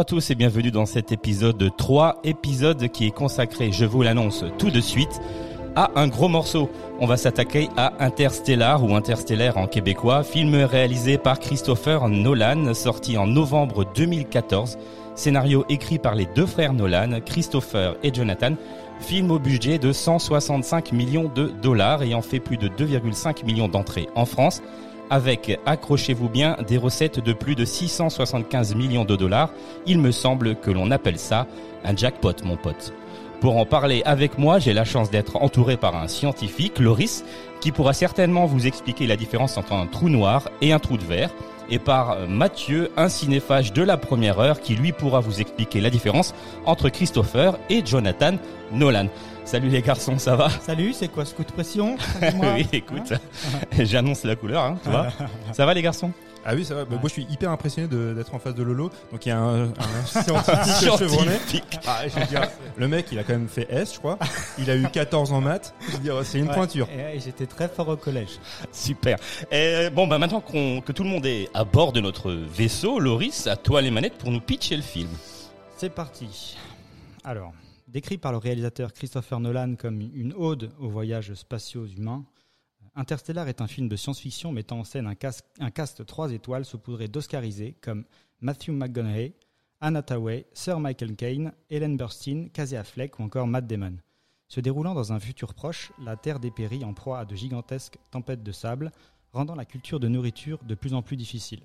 à tous et bienvenue dans cet épisode 3, épisode qui est consacré, je vous l'annonce tout de suite, à un gros morceau. On va s'attaquer à Interstellar ou Interstellaire en québécois, film réalisé par Christopher Nolan, sorti en novembre 2014. Scénario écrit par les deux frères Nolan, Christopher et Jonathan. Film au budget de 165 millions de dollars ayant fait plus de 2,5 millions d'entrées en France avec, accrochez-vous bien, des recettes de plus de 675 millions de dollars. Il me semble que l'on appelle ça un jackpot, mon pote. Pour en parler avec moi, j'ai la chance d'être entouré par un scientifique, Loris, qui pourra certainement vous expliquer la différence entre un trou noir et un trou de verre, et par Mathieu, un cinéphage de la première heure, qui lui pourra vous expliquer la différence entre Christopher et Jonathan Nolan. Salut les garçons, ça va? Salut, c'est quoi ce coup de pression? Oui, écoute, j'annonce la couleur, hein, tu vois. ça va les garçons? Ah oui, ça va. Bah, moi, je suis hyper impressionné d'être en face de Lolo. Donc, il y a un, un scientifique chevronné. Ah, je veux dire, le mec, il a quand même fait S, je crois. Il a eu 14 en maths. Je veux dire, c'est une Ouais, pointure. Et, et j'étais très fort au collège. Super. Et bon, bah maintenant que tout le monde est à bord de notre vaisseau, Loris, à toi les manettes pour nous pitcher le film. C'est parti. Alors, décrit par le réalisateur Christopher Nolan comme une ode aux voyages spatiaux humains, Interstellar est un film de science-fiction mettant en scène un cast, un cast 3 étoiles saupoudré d'Oscarisés comme Matthew McConaughey, Anna Hathaway, Sir Michael Caine, Ellen Burstyn, Casey Affleck ou encore Matt Damon. Se déroulant dans un futur proche, la Terre dépérit en proie à de gigantesques tempêtes de sable, rendant la culture de nourriture de plus en plus difficile.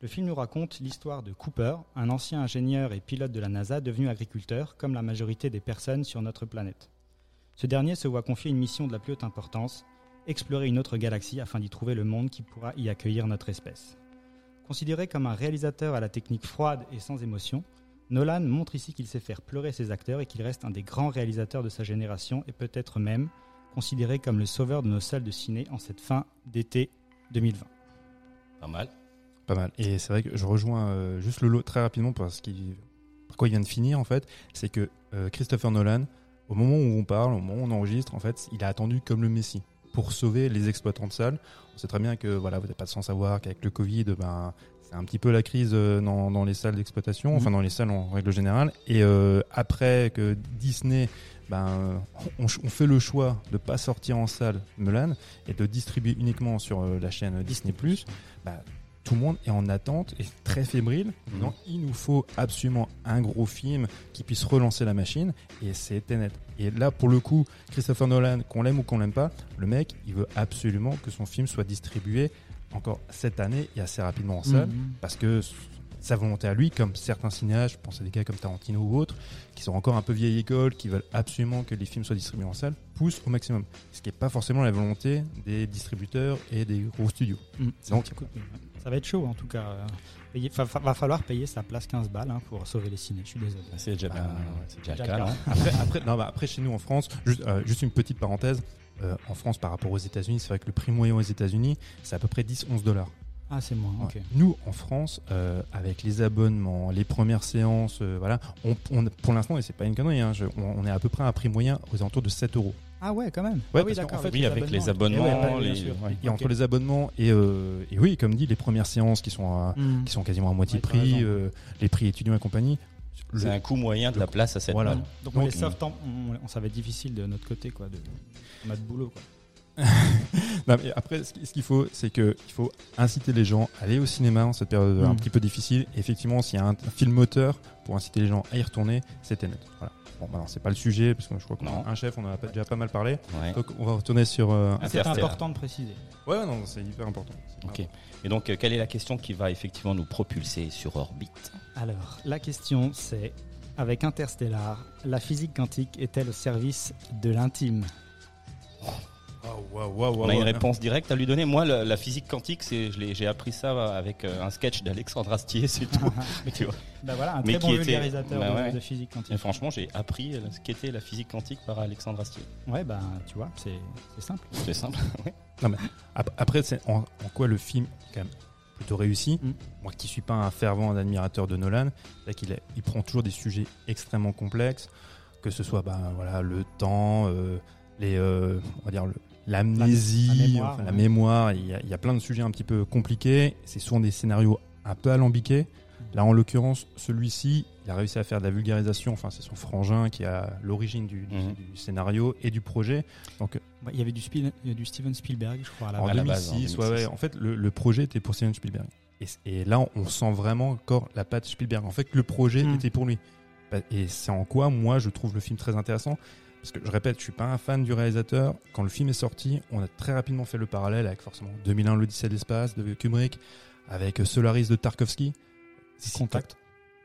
Le film nous raconte l'histoire de Cooper, un ancien ingénieur et pilote de la NASA devenu agriculteur, comme la majorité des personnes sur notre planète. Ce dernier se voit confier une mission de la plus haute importance, explorer une autre galaxie afin d'y trouver le monde qui pourra y accueillir notre espèce. Considéré comme un réalisateur à la technique froide et sans émotion, Nolan montre ici qu'il sait faire pleurer ses acteurs et qu'il reste un des grands réalisateurs de sa génération et peut-être même considéré comme le sauveur de nos salles de ciné en cette fin d'été 2020. Pas mal. Pas mal. Et c'est vrai que je rejoins euh, juste Lolo très rapidement parce qu'il, par quoi il vient de finir, en fait. C'est que euh, Christopher Nolan, au moment où on parle, au moment où on enregistre, en fait, il a attendu comme le Messie pour sauver les exploitants de salles. On sait très bien que voilà, vous n'êtes pas sans savoir qu'avec le Covid, ben, c'est un petit peu la crise euh, dans, dans les salles d'exploitation, enfin dans les salles en règle générale. Et euh, après que Disney, ben, on, on fait le choix de pas sortir en salle Mulan et de distribuer uniquement sur euh, la chaîne Disney+, ben, tout le monde est en attente et très fébrile. disant, il nous faut absolument un gros film qui puisse relancer la machine et c'est net. Et là, pour le coup, Christopher Nolan, qu'on l'aime ou qu'on l'aime pas, le mec, il veut absolument que son film soit distribué encore cette année et assez rapidement en salle Mhm. parce que sa volonté à lui, comme certains cinéastes, je pense à des gars comme Tarantino ou autres, qui sont encore un peu vieille école, qui veulent absolument que les films soient distribués en salle, poussent au maximum. Ce qui n'est pas forcément la volonté des distributeurs et des gros studios. Mm. Donc, euh, ça va être chaud en tout cas. Euh, fa- fa- va falloir payer sa place 15 balles hein, pour sauver les ciné. Je suis désolé. C'est déjà, Bah, bien- c'est déjà le cas. cas. Après, après, non, bah, après, chez nous en France, juste, euh, juste une petite parenthèse. euh, en France, par rapport aux États-Unis, c'est vrai que le prix moyen aux États-Unis, c'est à peu près 10-11 dollars. Ah, c'est moins. Ok. Ouais. Nous, en France, euh, avec les abonnements, les premières séances, euh, voilà, on, on- pour l'instant, et c'est pas une connerie, hein, je- on, on est à peu près à un prix moyen aux alentours de 7 euros. Ah ouais, quand même. Ouais, ah oui, parce fait, Oui, avec les et abonnements, Eh ouais, bah, bien les- sûr. ouais. Et entre les abonnements et, euh, et oui, comme dit, les premières séances qui sont, à- Mm. qui sont quasiment à moitié prix, euh, les prix étudiants et compagnie. le- C'est un coût moyen de la place à cette Voilà. balle. Donc, Donc, les soft, on, on, on- ça va être difficile de notre côté, quoi, de notre boulot. Quoi. Non, mais après, ce qui- ce qu'il faut, c'est que il faut inciter les gens à aller au cinéma en cette période un Mm. petit peu difficile. Et effectivement, s'il y a un, film moteur pour inciter les gens à y retourner, c'était net. Voilà. Bon, bah, c'est pas le sujet parce que je crois qu'on Non. a un chef, on en a pas- déjà pas mal parlé. Ouais. Donc, on va retourner sur. euh, C'est Interstellar. important de préciser. Ouais, non, c'est hyper important. Ok. Et donc, euh, quelle est la question qui va effectivement nous propulser sur orbite? Alors, la question c'est avec Interstellar, la physique quantique est-elle au service de l'intime? On a une réponse directe à lui donner. Moi, la, la physique quantique, c'est, je l'ai- j'ai appris ça avec euh, un sketch d'Alexandre Astier, c'est tout. tu vois. Bah voilà, un très bon était- vulgarisateur bah de- ouais. de, physique Et quantique. franchement, j'ai appris ce qu'était la physique quantique par Alexandre Astier. Ouais, bah tu vois, c'est c'est simple. C'est simple. ouais. Ap- Après, c'est en, en quoi le film est quand même plutôt réussi? Mm. Moi qui suis pas un fervent admirateur de Nolan, c'est qu'il il prend toujours des sujets extrêmement complexes, que ce soit ben, voilà, le temps, euh, les, euh, on va dire le- l'amnésie, La- la mémoire, enfin, la ouais. mémoire. Il y, a, il y a plein de sujets un petit peu compliqués. C'est souvent des scénarios un peu alambiqués. Là, en l'occurrence, celui-ci, il a réussi à faire de la vulgarisation. Enfin, c'est son frangin qui a l'origine du, du- Mhm. du scénario et du projet. Donc, Bah, Il y avait du, Spiel- il y a du Steven Spielberg, je crois, à la en à base. la base, en 2006, ouais, 2006. ouais. En fait, le, le projet était pour Steven Spielberg. Et, là, on sent vraiment encore la patte Spielberg. En fait, le projet Mm. était pour lui. Bah, Et c'est en quoi, moi, je trouve le film très intéressant. Parce que je répète, je suis pas un fan du réalisateur. Quand le film est sorti, on a très rapidement fait le parallèle avec forcément 2001, l'Odyssée de l'espace de Kubrick, avec Solaris de Tarkovsky. Contact.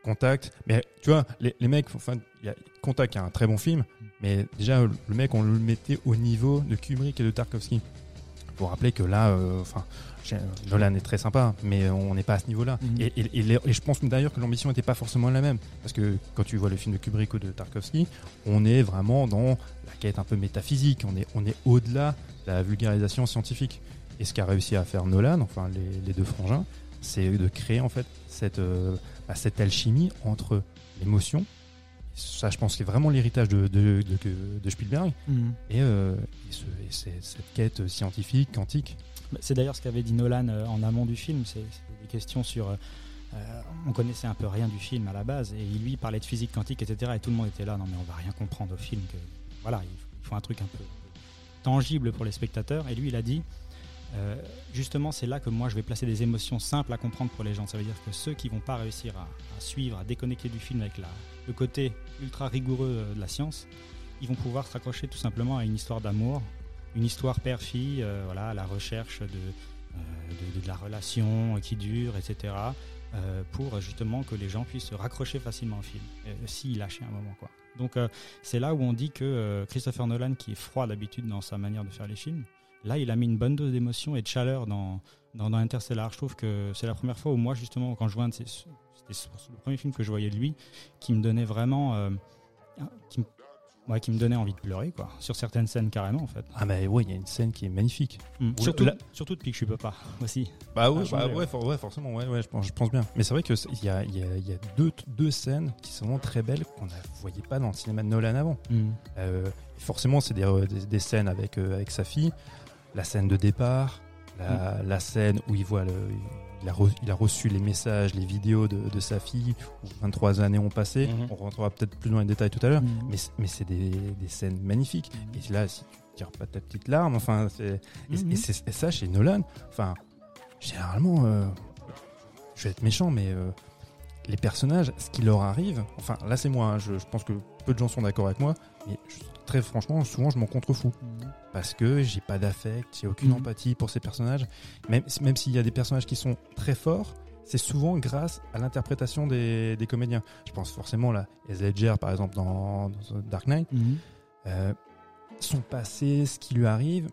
Contact. Mais tu vois, les, les mecs, enfin, il y a Contact un très bon film, mais déjà le mec, on le mettait au niveau de Kubrick et de Tarkovsky. Pour rappeler que là, euh, enfin, Nolan est très sympa, mais on n'est pas à ce niveau-là. Mhm. Et, et- et les- et je pense d'ailleurs que l'ambition n'était pas forcément la même, parce que quand tu vois le film de Kubrick ou de Tarkovsky, on est vraiment dans la quête un peu métaphysique. On est, on est au-delà de la vulgarisation scientifique. Et ce qu'a réussi à faire Nolan, enfin les, les deux frangins, c'est de créer en fait cette, euh, bah, cette alchimie entre l'émotion, ça je pense c'est vraiment l'héritage de, de, de- de Spielberg, Mhm. et, euh, et ce- et c'est- cette quête scientifique, quantique. C'est d'ailleurs ce qu'avait dit Nolan euh, en amont du film. C'est des questions sur. euh, on connaissait un peu rien du film à la base, et lui il parlait de physique quantique, etc. Et tout le monde était là. Non, mais on va rien comprendre au film. Que, voilà, il faut, un truc un peu tangible pour les spectateurs. Et lui, il a dit. euh, justement, c'est là que moi je vais placer des émotions simples à comprendre pour les gens. Ça veut dire que ceux qui vont pas réussir à, suivre, à déconnecter du film avec le côté ultra rigoureux de la science, ils vont pouvoir s'accrocher tout simplement à une histoire d'amour, une histoire père-fille, euh, voilà, à la recherche de, euh, de, de la relation qui dure, etc. euh, pour justement que les gens puissent se raccrocher facilement au film, euh, s'il lâchait un moment. Quoi. Donc c'est là où on dit que Christopher Nolan, qui est froid d'habitude dans sa manière de faire les films, là il a mis une bonne dose d'émotion et de chaleur dans, dans, Interstellar. Je trouve que c'est la première fois où moi justement quand je vois un de ces- c'était le premier film que je voyais de lui qui me donnait vraiment qui me, ouais, qui me donnait envie de pleurer quoi sur certaines scènes carrément en fait Ah mais ouais, il y a une scène qui est magnifique. Mm. Ou surtout, là- surtout depuis que je suis papa aussi Bah ouais, Ah, bah ouais. ouais, for- ouais, forcément, ouais, ouais, je pense, je pense bien. Mais c'est vrai que il y a, y a- y a deux, deux scènes qui sont vraiment très belles qu'on ne voyait pas dans le cinéma de Nolan avant. Euh, forcément, c'est des, euh, des, des scènes avec, euh, avec sa fille, la scène de départ, la, la scène où il voit le, il a, re- il a reçu les messages, les vidéos de, de sa fille, où 23 années ont passé. Mhm. On rentrera peut-être plus dans les détails tout à l'heure, Mm. mais, c'est des, des scènes magnifiques. Et là, si tu tires pas ta petite larme, enfin, c'est, et, Mhm. et ça chez Nolan, enfin, généralement, euh, je vais être méchant, mais euh, les personnages, ce qui leur arrive, enfin, là c'est moi, hein, je, je pense que peu de gens sont d'accord avec moi, mais je- très franchement, souvent je m'en contrefous Mm. parce que j'ai pas d'affect, j'ai aucune Mhm. empathie pour ces personnages, même, même s'il y a des personnages qui sont très forts. C'est souvent grâce à l'interprétation des, des comédiens. Je pense forcément là, Heath Ledger par exemple dans, dans Dark Knight, Mhm. euh, son passé, ce qui lui arrive,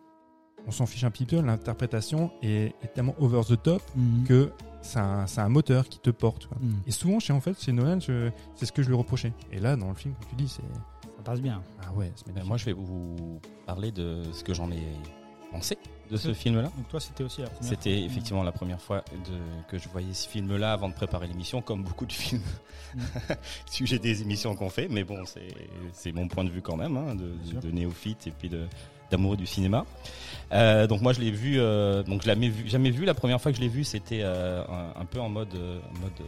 on s'en fiche un petit peu. L'interprétation est, est tellement over the top Mhm. que c'est un, un moteur qui te porte. quoi. Mhm. Et souvent, chez en fait, chez Nolan, c'est ce que je lui reprochais. Et là, dans le film, comme tu dis, c'est ça passe bien ah ouais, Ben, moi, je vais vous parler de ce que j'en ai pensé de ce film-là. donc toi c'était aussi la première C'était fois. effectivement la première fois de- que je voyais ce film-là avant de préparer l'émission, comme beaucoup de films. Mm. Sujet des émissions qu'on fait, mais bon, c'est c'est mon point de vue quand même, hein, de, de néophyte et puis de d'amoureux du cinéma. Euh, donc moi je l'ai vu, euh, donc je l'avais vu, jamais vu. La première fois que je l'ai vu, c'était euh, un, un peu en mode mode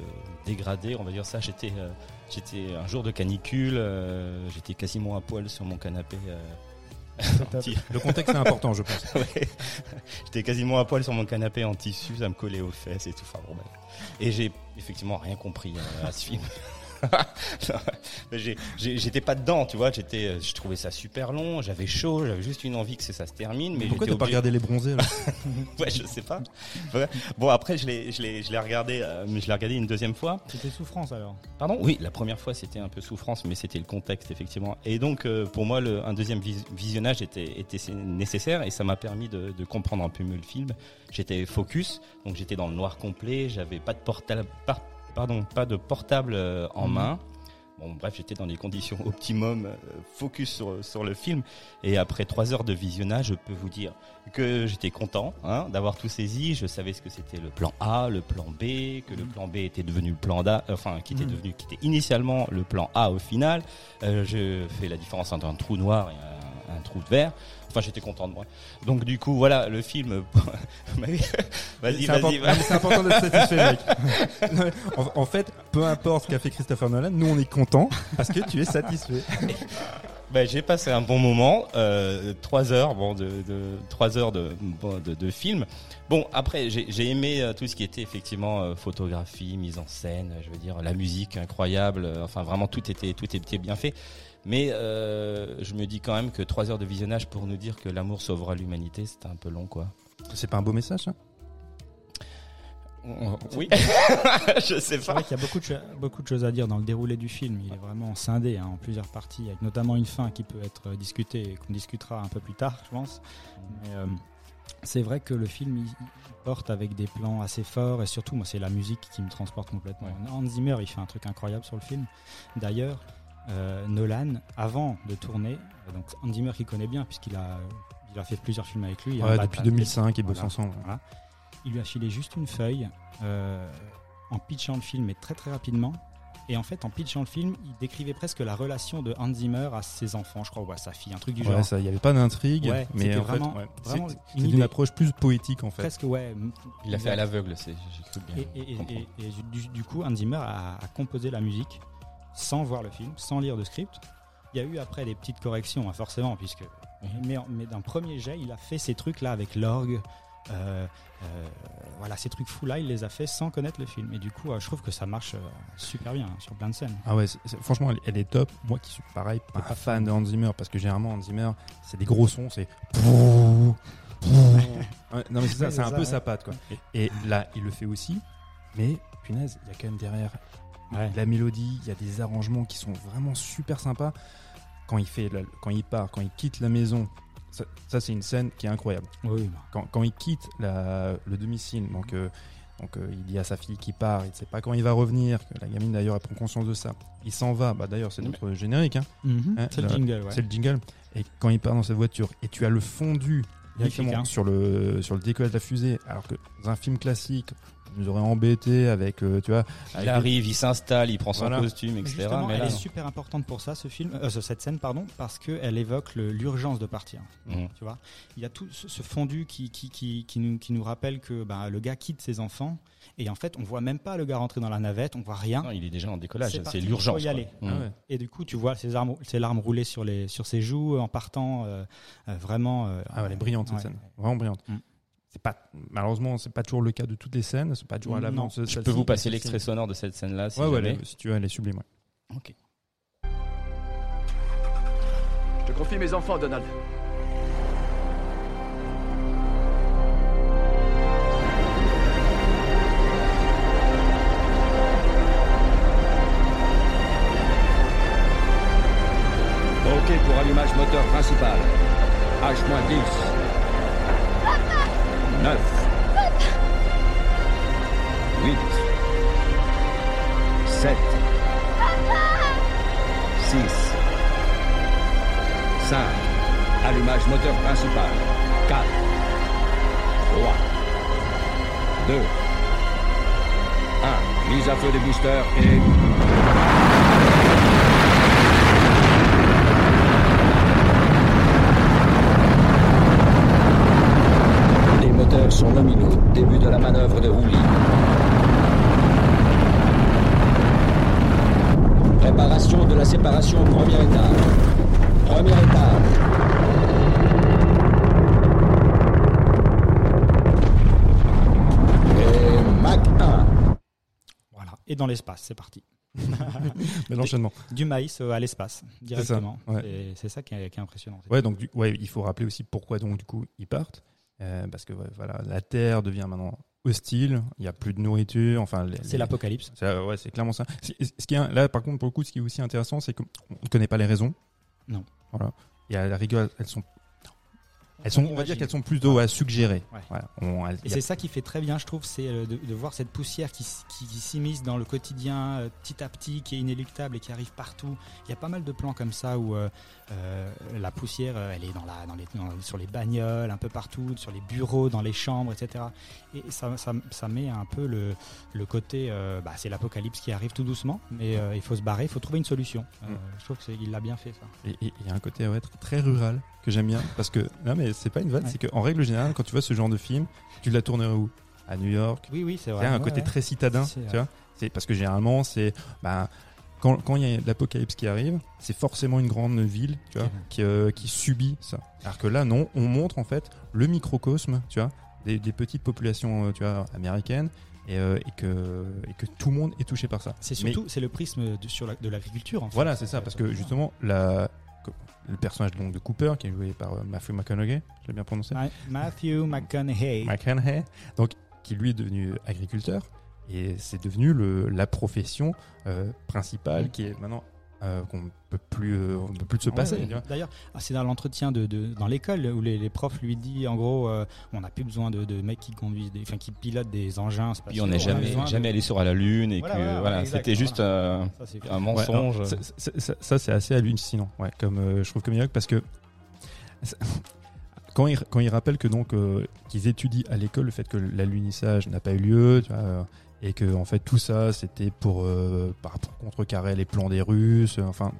dégradé, on va dire ça. J'étais euh, j'étais un jour de canicule, euh, j'étais quasiment à poil sur mon canapé. euh, Le contexte est important, je pense. Ouais. J'étais quasiment à poil sur mon canapé en tissu, ça me collait aux fesses et tout. Enfin, bon. Et j'ai effectivement rien compris euh, à ce film. J'étais pas dedans, tu vois. J'étais, euh, je trouvais ça super long. J'avais chaud. J'avais juste une envie que ça se termine. Mais Pourquoi t'as pas regardé les bronzés là Ouais, je sais pas. Bon, après, je l'ai, je l'ai, je l'ai regardé, euh, mais je l'ai regardé une deuxième fois. C'était souffrance alors. Pardon? Oui, la première fois c'était un peu souffrance, mais c'était le contexte effectivement. Et donc euh, pour moi, le, un deuxième vis- visionnage était, était nécessaire et ça m'a permis de, de comprendre un peu mieux le film. J'étais focus, donc j'étais dans le noir complet, j'avais pas de portable, pardon, pas de portable euh, en Mhm. main. Bon, bref, j'étais dans des conditions optimum, euh, focus sur, sur le film. Et après trois heures de visionnage, je peux vous dire que j'étais content hein, d'avoir tout saisi. Je savais ce que c'était le plan A, le plan B, que le plan B était devenu le plan A, enfin qui était Mhm. devenu, qui était initialement le plan A au final. Euh, je fais la différence entre un trou noir et un, un trou de verre. Enfin, j'étais content de moi. Donc du coup, voilà, le film. vas-y, vas-y, C'est important d'être satisfait, mec. En, en fait, peu importe ce qu'a fait Christopher Nolan, nous on est content parce que tu es satisfait. Ben, j'ai passé un bon moment, euh, trois heures, bon, de, de trois heures de, bon, de, de film. Bon, après, j'ai j'ai aimé euh, tout ce qui était effectivement euh, photographie, mise en scène, je veux dire, la musique incroyable. euh, enfin, vraiment, tout était, tout était bien fait. Mais euh, je me dis quand même que trois heures de visionnage pour nous dire que l'amour sauvera l'humanité, c'était un peu long, quoi. C'est pas un beau message, ça Oui, je sais C'est pas. vrai qu'il y a beaucoup de, beaucoup de choses à dire dans le déroulé du film. Il est vraiment scindé hein, en plusieurs parties, avec notamment une fin qui peut être euh, discutée et qu'on discutera un peu plus tard, je pense. Mais, euh, c'est vrai que le film il, il porte avec des plans assez forts et surtout, moi, c'est la musique qui me transporte complètement. Hans Zimmer, il fait un truc incroyable sur le film. D'ailleurs, euh, Nolan, avant de tourner, euh, donc Hans Zimmer qui connaît bien puisqu'il a, il a fait plusieurs films avec lui. il Ouais, depuis Bad 2005, ils bossent ensemble. Voilà. Il lui a filé juste une feuille euh, en pitchant le film, mais très très rapidement. Et en fait, en pitchant le film, il décrivait presque la relation de Hans Zimmer à ses enfants, je crois, ou à sa fille, un truc du Ouais, genre. ça, il y avait pas d'intrigue, Ouais, mais fait, vraiment- ouais, vraiment c'est- une c'est une idée. approche plus poétique en fait. Presque, ouais. Il l'a fait à l'aveugle, c'est, j'ai cru bien. Et, et- et- comprendre. et- et du, du coup, Hans Zimmer a, a composé la musique sans voir le film, sans lire de script. Il y a eu après des petites corrections, hein, forcément, puisque. Mhm. Mais, d'un premier jet, il a fait ces trucs-là avec l'orgue. euh, euh, voilà, ces trucs fous-là, il les a fait sans connaître le film. Et du coup, euh, je trouve que ça marche super bien hein, sur plein de scènes. Ah ouais, franchement, elle, elle est top. Moi qui suis pareil, pas, pas fan de Hans Zimmer, parce que généralement Hans Zimmer, c'est des gros sons, c'est. Ouais, non mais c'est ça, c'est un peu sa patte quoi. Et là, il le fait aussi, mais punaise, il y a quand même derrière Ouais. la mélodie, il y a des arrangements qui sont vraiment super sympas. Quand il fait, quand il part, quand il quitte la maison, ça, ça, c'est une scène qui est incroyable. Oui, bah, Quand, quand il quitte la- le domicile, donc, euh, donc euh, il dit à sa fille qu'il part, il ne sait pas quand il va revenir, que la gamine d'ailleurs elle prend conscience de ça. Il s'en va, bah d'ailleurs c'est notre générique, hein. Hein, c'est le jingle, ouais. c'est le jingle. Et quand il part dans sa voiture, et tu as le fondu directement hein. sur le sur le décollage de la fusée, alors que dans un film classique, on nous aurait embêté avec, euh, tu vois, Il arrive, il s'installe, il prend son Voilà. costume, etc. Justement, mais elle là, est non. super importante pour ça, ce film, euh, ce- cette scène, pardon, parce qu'elle évoque le- l'urgence de partir. Mhm. Tu vois, il y a tout ce, ce fondu qui, qui, qui, qui nous, qui nous rappelle que bah, le gars quitte ses enfants et en fait, on voit même pas le gars rentrer dans la navette, on voit rien. Non, il est déjà en décollage, C'est l'urgence. faut y aller. Mhm. Ah ouais. Et du coup, tu vois ses, armes, ses larmes rouler sur, les, sur ses joues en partant euh, euh, vraiment. euh, Ah ouais, elle est brillante cette ouais. scène, vraiment brillante. Mm. C'est pas malheureusement c'est pas toujours le cas de toutes les scènes, c'est pas toujours à l'avance. Je peux vous passer l'extrait sonore de cette scène-là, si Ouais, si tu veux, elle est sublime. ouais. Ok. Je te confie mes enfants, Donald. Pour allumage moteur principal. H-10. 9. 8. 7. 6. 5. Allumage moteur principal. 4. 3. 2. 1. Mise à feu des boosters et... Les moteurs sont nominaux. Début de la manœuvre de roulis. Préparation de la séparation première étape. Première étape. Et Mach 1. Voilà. Et dans l'espace, c'est parti. Mais l'enchaînement. Du maïs euh, à l'espace, directement. ouais. C'est- C'est ça qui est, qui est impressionnant. Ouais, donc du- ouais, il faut rappeler aussi pourquoi donc du coup ils partent, Euh, parce que voilà, la Terre devient maintenant hostile, il n'y a plus de nourriture, enfin C'est l'apocalypse. ça, ouais, c'est clairement ça. Ce qui est, là, par contre, pour le coup, ce qui est aussi intéressant, c'est qu'on ne connaît pas les raisons. Non. Voilà. Et à la rigueur, elles sont, elles sont, on va dire qu'elles sont plutôt à suggérer. Ouais. Voilà. On- elles- Et c'est ça qui fait très bien, je trouve, c'est euh, de, de voir cette poussière qui, qui, qui s'immisce dans le quotidien euh, petit à petit, qui est inéluctable et qui arrive partout. Il y a pas mal de plans comme ça où euh, euh, la poussière, euh, elle est dans la, dans les, dans- sur les bagnoles, un peu partout, sur les bureaux, dans les chambres, etc. Et ça, ça, ça met un peu le, le côté, euh, bah, c'est l'apocalypse qui arrive tout doucement, mais euh, il faut se barrer, il faut trouver une solution. Mm. Je trouve qu'il l'a bien fait ça. Et il y a un côté ouais, très, très rural que j'aime bien parce que non mais c'est pas une vanne, Ouais. c'est qu'en règle générale, quand tu vois ce genre de film, tu la tournerais où? À New York. Oui, oui, c'est Il vrai. y a un Ouais, côté très citadin, tu vois? C'est parce que généralement c'est bah, quand quand il y a l'apocalypse qui arrive, c'est forcément une grande ville, tu vois, qui, euh, qui subit ça. Alors que là non, on montre en fait le microcosme, tu vois, des, des petites populations, euh, tu vois, américaines. Et, euh, et que et que tout le monde est touché par ça. C'est surtout, c'est le prisme de, sur la- de l'agriculture. En fait. voilà, c'est ça, parce que justement, la, le personnage donc, de Cooper, qui est joué par euh, Matthew McConaughey, je l'ai bien prononcé Matthew McConaughey. McConaughey, donc, qui lui est devenu agriculteur, et c'est devenu le, la profession euh, principale qui est maintenant euh, qu'on ne peut plus, euh, on peut plus se passer. ouais. D'ailleurs, ah, c'est dans l'entretien de, de- dans l'école où les, les profs lui disent en gros, euh, on n'a plus besoin de, de mecs qui conduisent, des, enfin qui pilotent des engins. Puis on n'est jamais, de- jamais allé sur la Lune et Voilà, que voilà, voilà, exact, c'était juste euh, Ça, un Ouais, mensonge. ça, c'est assez hallucinant, ouais, comme, euh, je trouve comme Yoke, parce que quand il, quand il rappelle que donc euh, qu'ils étudient à l'école le fait que l'alunissage n'a pas eu lieu, tu vois, euh, et que en fait tout ça c'était pour, euh, pour contrecarrer les plans des Russes, euh, enfin,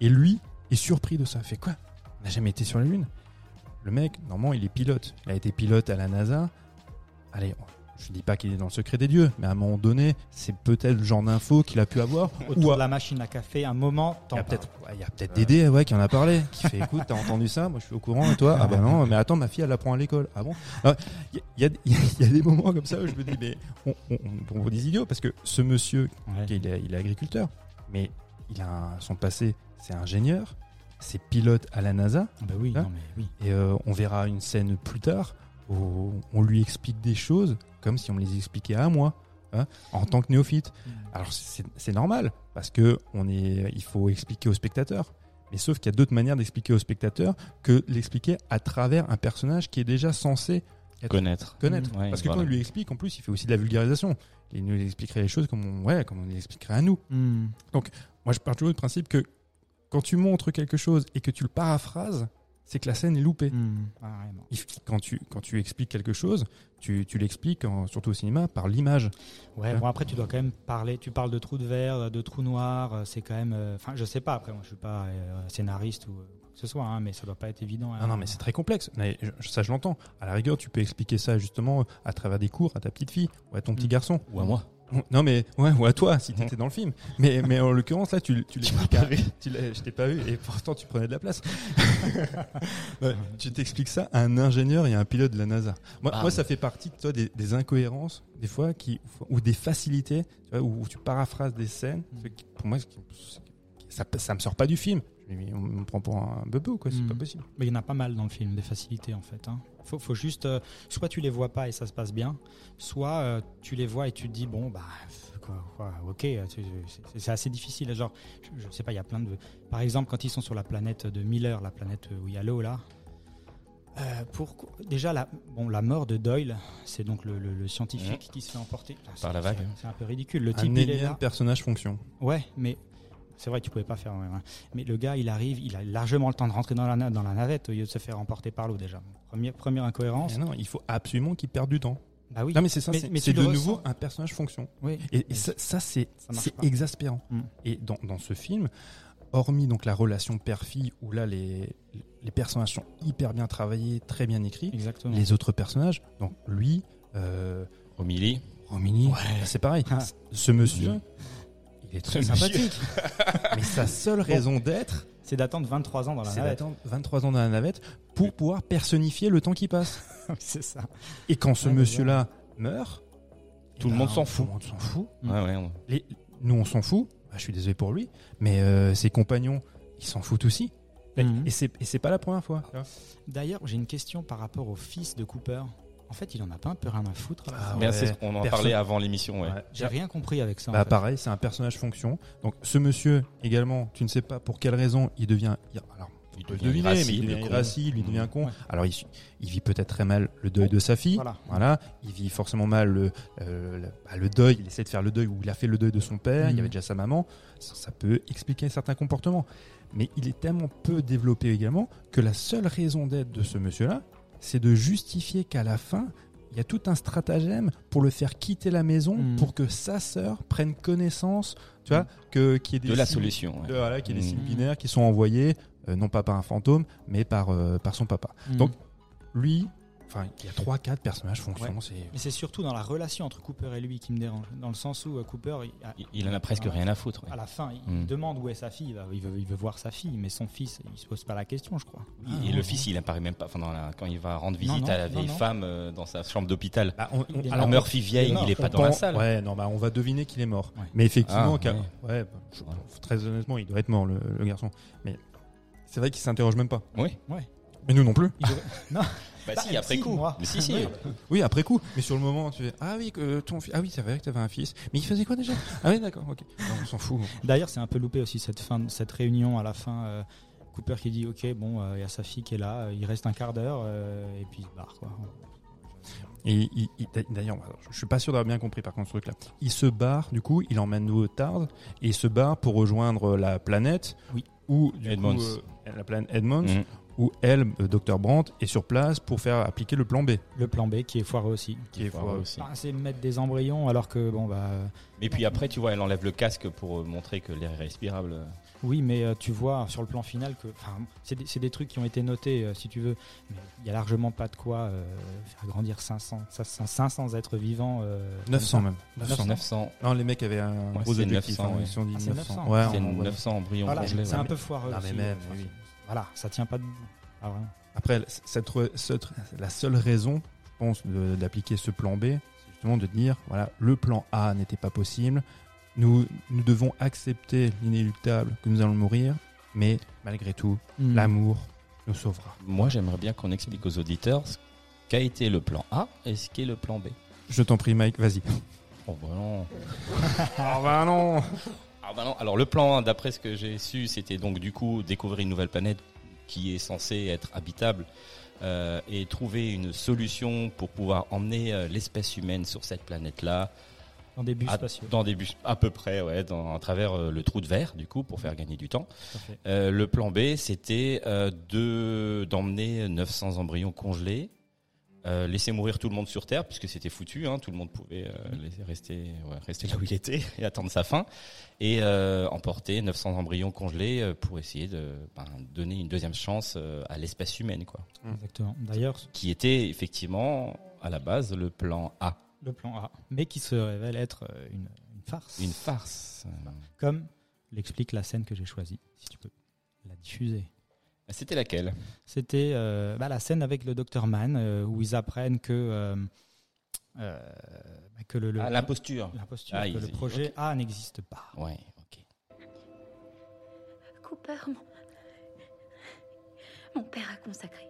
et lui est surpris de ça. Fait quoi? On n'a jamais été sur la Lune? Le mec, normalement, il est pilote. Il a été pilote à la NASA. Allez, je dis pas qu'il est dans le secret des dieux, mais à un moment donné, c'est peut-être le genre d'info qu'il a pu avoir. autour Ou à- de la machine à café, un moment, il y a peut-être ouais, peut-être Dédé ouais, qui en a parlé, qui fait écoute, t'as entendu ça Moi je suis au courant et toi? Ah bah non, mais attends, ma fille elle apprend à l'école. Ah bon? Il y, a- il y a- il y a des moments comme ça où je me dis, mais on, on, on, des idiots parce que ce monsieur, Ouais. ok, il, est, il est agriculteur, mais il a un- son passé, c'est ingénieur, c'est pilote à la NASA Ah bah oui, Hein? non mais oui. et euh, on verra une scène plus tard où on lui explique des choses comme si on me les expliquait à moi. hein, en tant que néophyte. Alors c'est normal parce que on est, il faut expliquer au spectateur. Mais sauf qu'il y a d'autres manières d'expliquer au spectateur que l'expliquer à travers un personnage qui est déjà censé être- Connaître. connaître. Ouais, parce que voilà. quand il lui explique, en plus, il fait aussi de la vulgarisation. Il nous expliquerait les choses comme on, ouais, comme on les expliquerait à nous. Hmm. Moi, je pars toujours du principe que quand tu montres quelque chose et que tu le paraphrases, c'est que la scène est loupée. Hmm. Ah. Il- Quand tu, quand tu expliques quelque chose, tu, tu l'expliques, surtout au cinéma, par l'image. Ouais, Hein bon après tu dois quand même parler, tu parles de trous de verre, de trous noirs, euh, c'est quand même, euh, enfin je sais pas après moi je suis pas euh, scénariste ou euh, quoi que ce soit, hein, mais ça doit pas être évident. hein. Non, non, mais c'est très complexe. Mais je- ça, je l'entends. À la rigueur, tu peux expliquer ça justement à travers des cours à ta petite fille ou à ton petit Mm. garçon. Ou à moi. Non, mais ouais, ou à toi si tu étais dans le film. Mais, mais en l'occurrence, là, tu, tu l'expliques. à- tu l'as- je t'ai pas vu et pourtant tu prenais de la place. Ouais, tu t'expliques ça à un ingénieur et à un pilote de la NASA. Moi, Ah, moi ça fait partie toi, des, des incohérences, des fois, qui, ou des facilités, tu vois, où, où tu paraphrases des scènes. Qui- Pour moi, ça, ça me sort pas du film. Mais on me prend pour un bebe ou quoi C'est pas possible. Mais il y en a pas mal dans le film, des facilités en fait. Hein. Faut, faut juste, euh, soit tu les vois pas et ça se passe bien, soit euh, tu les vois et tu te dis bon bah quoi, quoi, ok, euh, c'est- assez difficile. Genre, je, je sais pas, il y a plein de. Par exemple, quand ils sont sur la planète de Miller, la planète où il y a l'eau là. euh, pourquoi déjà la, bon, la mort de Doyle, c'est donc le, le- le scientifique qui se fait emporter Putain, Par la c'est- vague. c'est- C'est un peu ridicule. Le Un type il est là. personnage fonction. Ouais, mais c'est vrai tu pouvais pas faire. ouais, ouais. Mais le gars, il arrive, il a largement le temps de rentrer dans la, na- dans la navette au lieu de se faire emporter par l'eau déjà. Première, première incohérence. Mais non, il faut absolument qu'il perde du temps. Bah oui. Non, mais c'est ça, Mais- c'est de nouveau ressens. un personnage fonction. Oui. Et, ça, ça, c'est exaspérant. Mm. Et dans, dans ce film, hormis donc la relation père-fille, où là les, les personnages sont hyper bien travaillés, très bien écrits, Exactement. les autres personnages, donc lui, euh, Romilly. Romini, c'est pareil. Ah. Ce monsieur, il est très sympathique. Mais sa seule raison d'être, C'est d'attendre 23 ans dans la c'est navette. d'attendre 23 ans dans la navette pour pouvoir personnifier le temps qui passe. c'est ça. Et quand ce Ouais, monsieur-là meurt, Tout eh le ben, monde s'en fout. Tout le monde s'en fout. Mm. Ouais, ouais. on- Les- nous, on s'en fout, je suis désolé pour lui, mais euh, ses compagnons, ils s'en foutent aussi. Et- Mhm. Et c'est et c'est pas la première fois. D'ailleurs, j'ai une question par rapport au fils de Cooper. En fait, il en a pas un peu rien à foutre. Ah Bien, ouais, c'est ce qu'on en personne- parlait avant l'émission. Ouais. Ouais. J'ai rien compris avec ça. en Bah, fait. pareil, c'est un personnage fonction. Donc ce monsieur également, tu ne sais pas pour quelle raison il devient. il- Alors, Il peut le devient deviner, mais il devient irascible, il devient con. Ouais. Alors il, il vit peut-être très mal le deuil de sa fille. Voilà. Voilà, il vit forcément mal le, euh, le, bah, le deuil. Il essaie de faire le deuil ou il a fait le deuil de son père. Il y Mhm. avait déjà sa maman. Ça, ça peut expliquer certains comportements. Mais il est tellement peu développé également que la seule raison d'être de ce monsieur-là, c'est de justifier qu'à la fin, il y a tout un stratagème pour le faire quitter la maison Mhm. pour que sa sœur prenne connaissance, tu vois, que qu'il y ait des De la solution. ouais. de- voilà, qu'il y ait des Mhm. signes binaires qui sont envoyés euh, non pas par un fantôme, mais par euh, par son papa. Mhm. Donc, Lui, enfin, il y a trois, quatre personnages fonctions. Ouais. C'est Mais c'est surtout dans la relation entre Cooper et lui qui me dérange. Dans le sens où euh, Cooper, il, a- Il, il en a presque Ouais. rien à foutre. ouais. à la fin, il Mm. demande où est sa fille. Il, va- il veut, il veut voir sa fille, mais son fils, il se pose pas la question, je crois. Et le non, fils, il apparaît même pas. Enfin, dans la- quand il va rendre visite non, à la non, vieille non. femme euh, dans sa chambre d'hôpital. Bah, Alors. Murphy vieille, il est pas dans la salle. Ouais, non, bah, on va deviner qu'il est mort. Ouais. Mais effectivement, Ah, ouais. ouais, bah, je- Ouais. très honnêtement, il doit être mort, le, le garçon. Mais c'est vrai qu'il s'interroge même pas. Oui. Mais nous non plus. Il non, Bah, Bah, si, après si, coup. moi. Mais si, si. Oui. Oui, après coup. Mais sur le moment, tu fais Ah oui, que ton fils. Ah oui, c'est vrai que tu avais un fils. Mais il faisait quoi déjà? Ah oui, d'accord, ok. Non, on s'en fout. D'ailleurs, c'est un peu loupé aussi cette fin, cette réunion à la fin. euh, Cooper qui dit ok, bon, euh, il y a sa fille qui est là, euh, il reste un quart d'heure euh, et puis il se barre quoi. Et il- il- d'ailleurs, je suis pas sûr d'avoir bien compris par contre ce truc-là. Il se barre, du coup, il emmène nous Tard et il se barre pour rejoindre la planète. Oui. Ou du Edmonds. coup, euh, la planète Edmonds, Mhm. Où elle, euh, Dr Brandt, est sur place pour faire appliquer le plan B. Le plan B qui est foireux aussi. Qui est foireux aussi. Ah, c'est mettre des embryons alors que bon bah Et puis après, tu vois, elle enlève le casque pour euh, montrer que l'air est respirable. oui, mais euh, tu vois sur le plan final que enfin c'est des, c'est des trucs qui ont été notés euh, si tu veux. Mais il y a largement pas de quoi euh, faire grandir 500 500 500 êtres vivants. euh, 900 comme même. ça. 900. 900. Non, les mecs avaient un Ouais, gros objectif. 900, hein, ouais. Ils se sont dit Ah, c'est 900. 900. Ouais, C'est on- 900 embryons Voilà, congelés. c'est ouais. un peu foireux. Non, mais aussi, même, oui. Voilà, ça tient pas debout. Ah, vraiment. Après, cette, re- cette- la seule raison, je pense, de- d'appliquer ce plan B, c'est justement de dire, voilà, le plan A n'était pas possible. Nous, nous devons accepter l'inéluctable que nous allons mourir, mais malgré tout, Mm. l'amour nous sauvera. Moi, j'aimerais bien qu'on explique aux auditeurs ce qu'a été le plan A et ce qu'est le plan B. Je t'en prie, Mike, vas-y. Oh, bah non. Ah bah non Non. Alors le plan 1, d'après ce que j'ai su, c'était donc du coup découvrir une nouvelle planète qui est censée être habitable euh, et trouver une solution pour pouvoir emmener euh, l'espèce humaine sur cette planète-là Dans des bus à- spatiaux. dans des bus à peu près, ouais, dans, à travers euh, le trou de verre du coup pour faire gagner du temps. Le plan B, c'était de d'emmener 900 embryons congelés, euh, laisser mourir tout le monde sur Terre, puisque c'était foutu, hein, tout le monde pouvait euh, laisser rester, ouais, rester là où il était et attendre sa fin, et euh, emporter 900 embryons congelés pour essayer de ben, donner une deuxième chance à l'espèce humaine, quoi. Exactement. D'ailleurs, Qui était effectivement à la base le plan A, le plan A, mais qui se révèle être une, une farce. une farce. Comme l'explique la scène que j'ai choisie, si tu peux la diffuser. C'était laquelle? C'était euh, bah, la scène avec le docteur Mann euh, où ils apprennent que, euh, euh, bah, que le, le- Ah, l'imposture. l'imposture, Ah, que le projet A n'existe pas. Ouais, ok. Cooper, mon... Mon père a consacré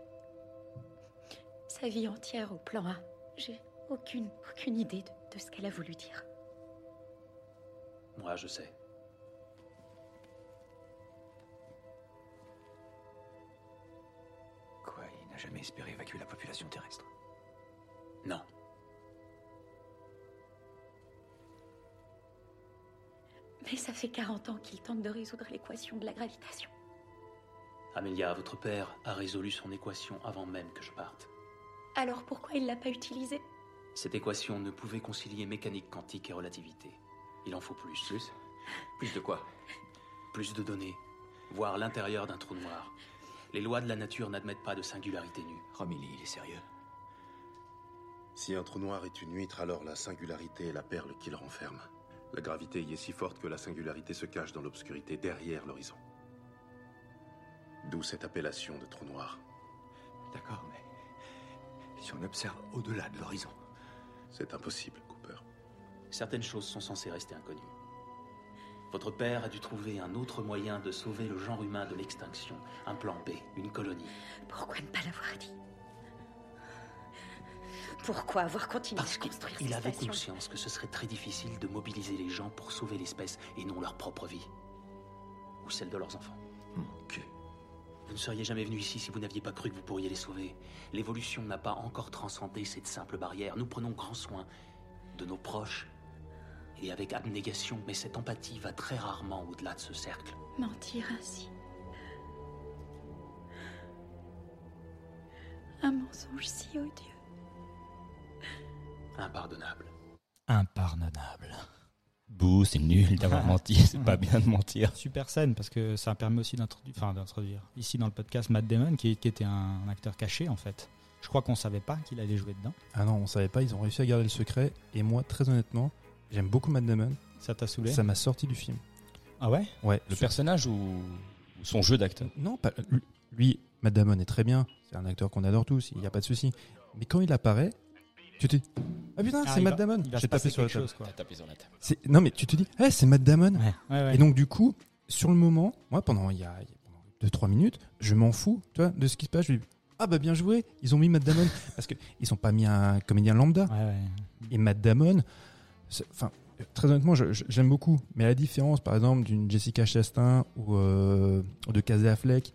sa vie entière au plan A. J'ai aucune, aucune idée de, de ce qu'elle a voulu dire. Moi, je sais. N'a jamais espéré évacuer la population terrestre Non. Mais ça fait 40 ans qu'il tente de résoudre l'équation de la gravitation. Amelia, votre père a résolu son équation avant même que je parte. Alors pourquoi il l'a pas utilisée? Cette équation ne pouvait concilier mécanique quantique et relativité. Il en faut plus. Plus? Plus de quoi? Plus de données. Voir l'intérieur d'un trou noir. Les lois de la nature n'admettent pas de singularité nue. Romilly, il est sérieux. Si un trou noir est une huître, alors la singularité est la perle qu'il renferme. La gravité y est si forte que la singularité se cache dans l'obscurité derrière l'horizon. D'où cette appellation de trou noir. D'accord, mais. Si on observe au-delà de l'horizon. C'est impossible, Cooper. Certaines choses sont censées rester inconnues. Votre père a dû trouver un autre moyen de sauver le genre humain de l'extinction. Un plan B, une colonie. Pourquoi ne pas l'avoir dit? Pourquoi avoir continué Parce à construire qu'il ces avait conscience que ce serait très difficile de mobiliser les gens pour sauver l'espèce et non leur propre vie. Ou celle de leurs enfants. Mon cul. Vous ne seriez jamais venu ici si vous n'aviez pas cru que vous pourriez les sauver. L'évolution n'a pas encore transcendé cette simple barrière. Nous prenons grand soin de nos proches et avec abnégation, mais cette empathie va très rarement au-delà de ce cercle. Mentir ainsi. Un mensonge si odieux. Impardonnable. Impardonnable. Bouh, c'est nul d'avoir menti. C'est pas bien de mentir. Super scène parce que ça permet aussi d'introduire, enfin, d'introduire ici dans le podcast Matt Damon qui, qui était un, acteur caché en fait. Je crois qu'on savait pas qu'il allait jouer dedans. Ah non, on savait pas, ils ont réussi à garder le secret. Et moi, très honnêtement, j'aime beaucoup Matt Damon. Ça t'a saoulé Ça m'a sorti du film. Ah ouais? Ouais, Le personnage ou, ou son jeu d'acteur? Non, pas, lui- Matt Damon est très bien. C'est un acteur qu'on adore tous, il n'y a pas de souci. Mais quand il apparaît, tu te dis Ah putain, Ah, c'est Matt va- Damon J'ai tapé sur la table. chose quoi. tapé sur la table. Non, mais tu te dis Eh, c'est Matt Damon Ouais, ouais, ouais. Et donc, du coup, sur le moment, moi, pendant il y a 2-3 minutes, je m'en fous tu vois, de ce qui se passe. Je dis Ah bah bien joué, ils ont mis Matt Damon. Parce qu'ils sont pas mis un comédien lambda. Ouais, ouais. Et Matt Damon, enfin, très honnêtement, j'aime beaucoup. Mais la différence, par exemple, d'une Jessica Chastain ou euh, de Casey Affleck,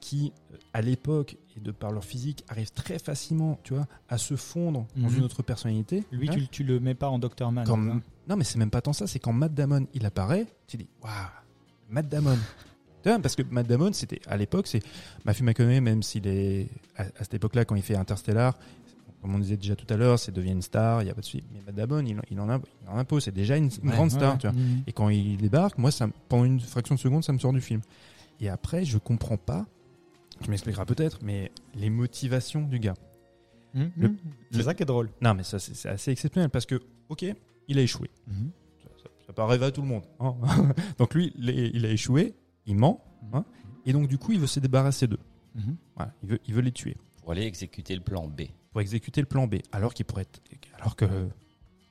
qui, à l'époque, et de par leur physique, arrivent très facilement, tu vois, à se fondre dans Mhm. une autre personnalité. Lui, hein. tu, tu le mets pas en Dr. Man. Hein. Non, mais c'est même pas tant ça, c'est quand Matt Damon il apparaît, tu dis waouh, Matt Damon. Parce que Matt Damon, c'était à l'époque, c'est Matthew McConaughey, même s'il est à, à cette époque-là, quand il fait Interstellar, comme on disait déjà tout à l'heure, c'est devient une star, il y a pas de souci. Mais Matt Damon, il, en- il en a, il en impose, c'est déjà une, une Ouais, grande star, ouais. tu vois. Mhm. Et quand il débarque, moi, ça, me- pendant une fraction de seconde, ça me sort du film. Et après, je comprends pas. Tu m'expliqueras peut-être, mais les motivations du gars. Mhm. Le- C'est ça qui est drôle. Non, mais ça, c'est assez exceptionnel parce que, ok, il a échoué. Mhm. Ça, ça peut arriver à tout le monde. hein. donc lui, il a échoué, il ment, hein, et donc du coup, il veut se débarrasser d'eux. Voilà, il, veut, il veut les tuer Pour aller exécuter le plan B. pour exécuter le plan B. Alors qu'il pourrait, être- alors que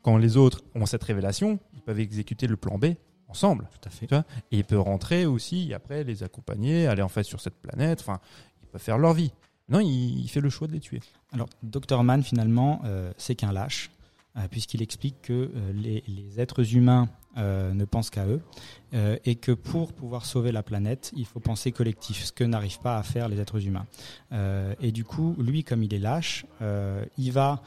quand les autres ont cette révélation, ils peuvent exécuter le plan B ensemble. Tout à fait. Tu vois? Et il peut rentrer aussi, et après les accompagner, aller en fait sur cette planète. Enfin, ils peuvent faire leur vie. Non, il, il fait le choix de les tuer. Alors, Dr. Man, finalement, euh, c'est qu'un lâche, euh, puisqu'il explique que euh, les, les êtres humains euh, ne pensent qu'à eux, euh, et que pour pouvoir sauver la planète, il faut penser collectif, ce que n'arrivent pas à faire les êtres humains. Euh, et du coup, lui, comme il est lâche, il va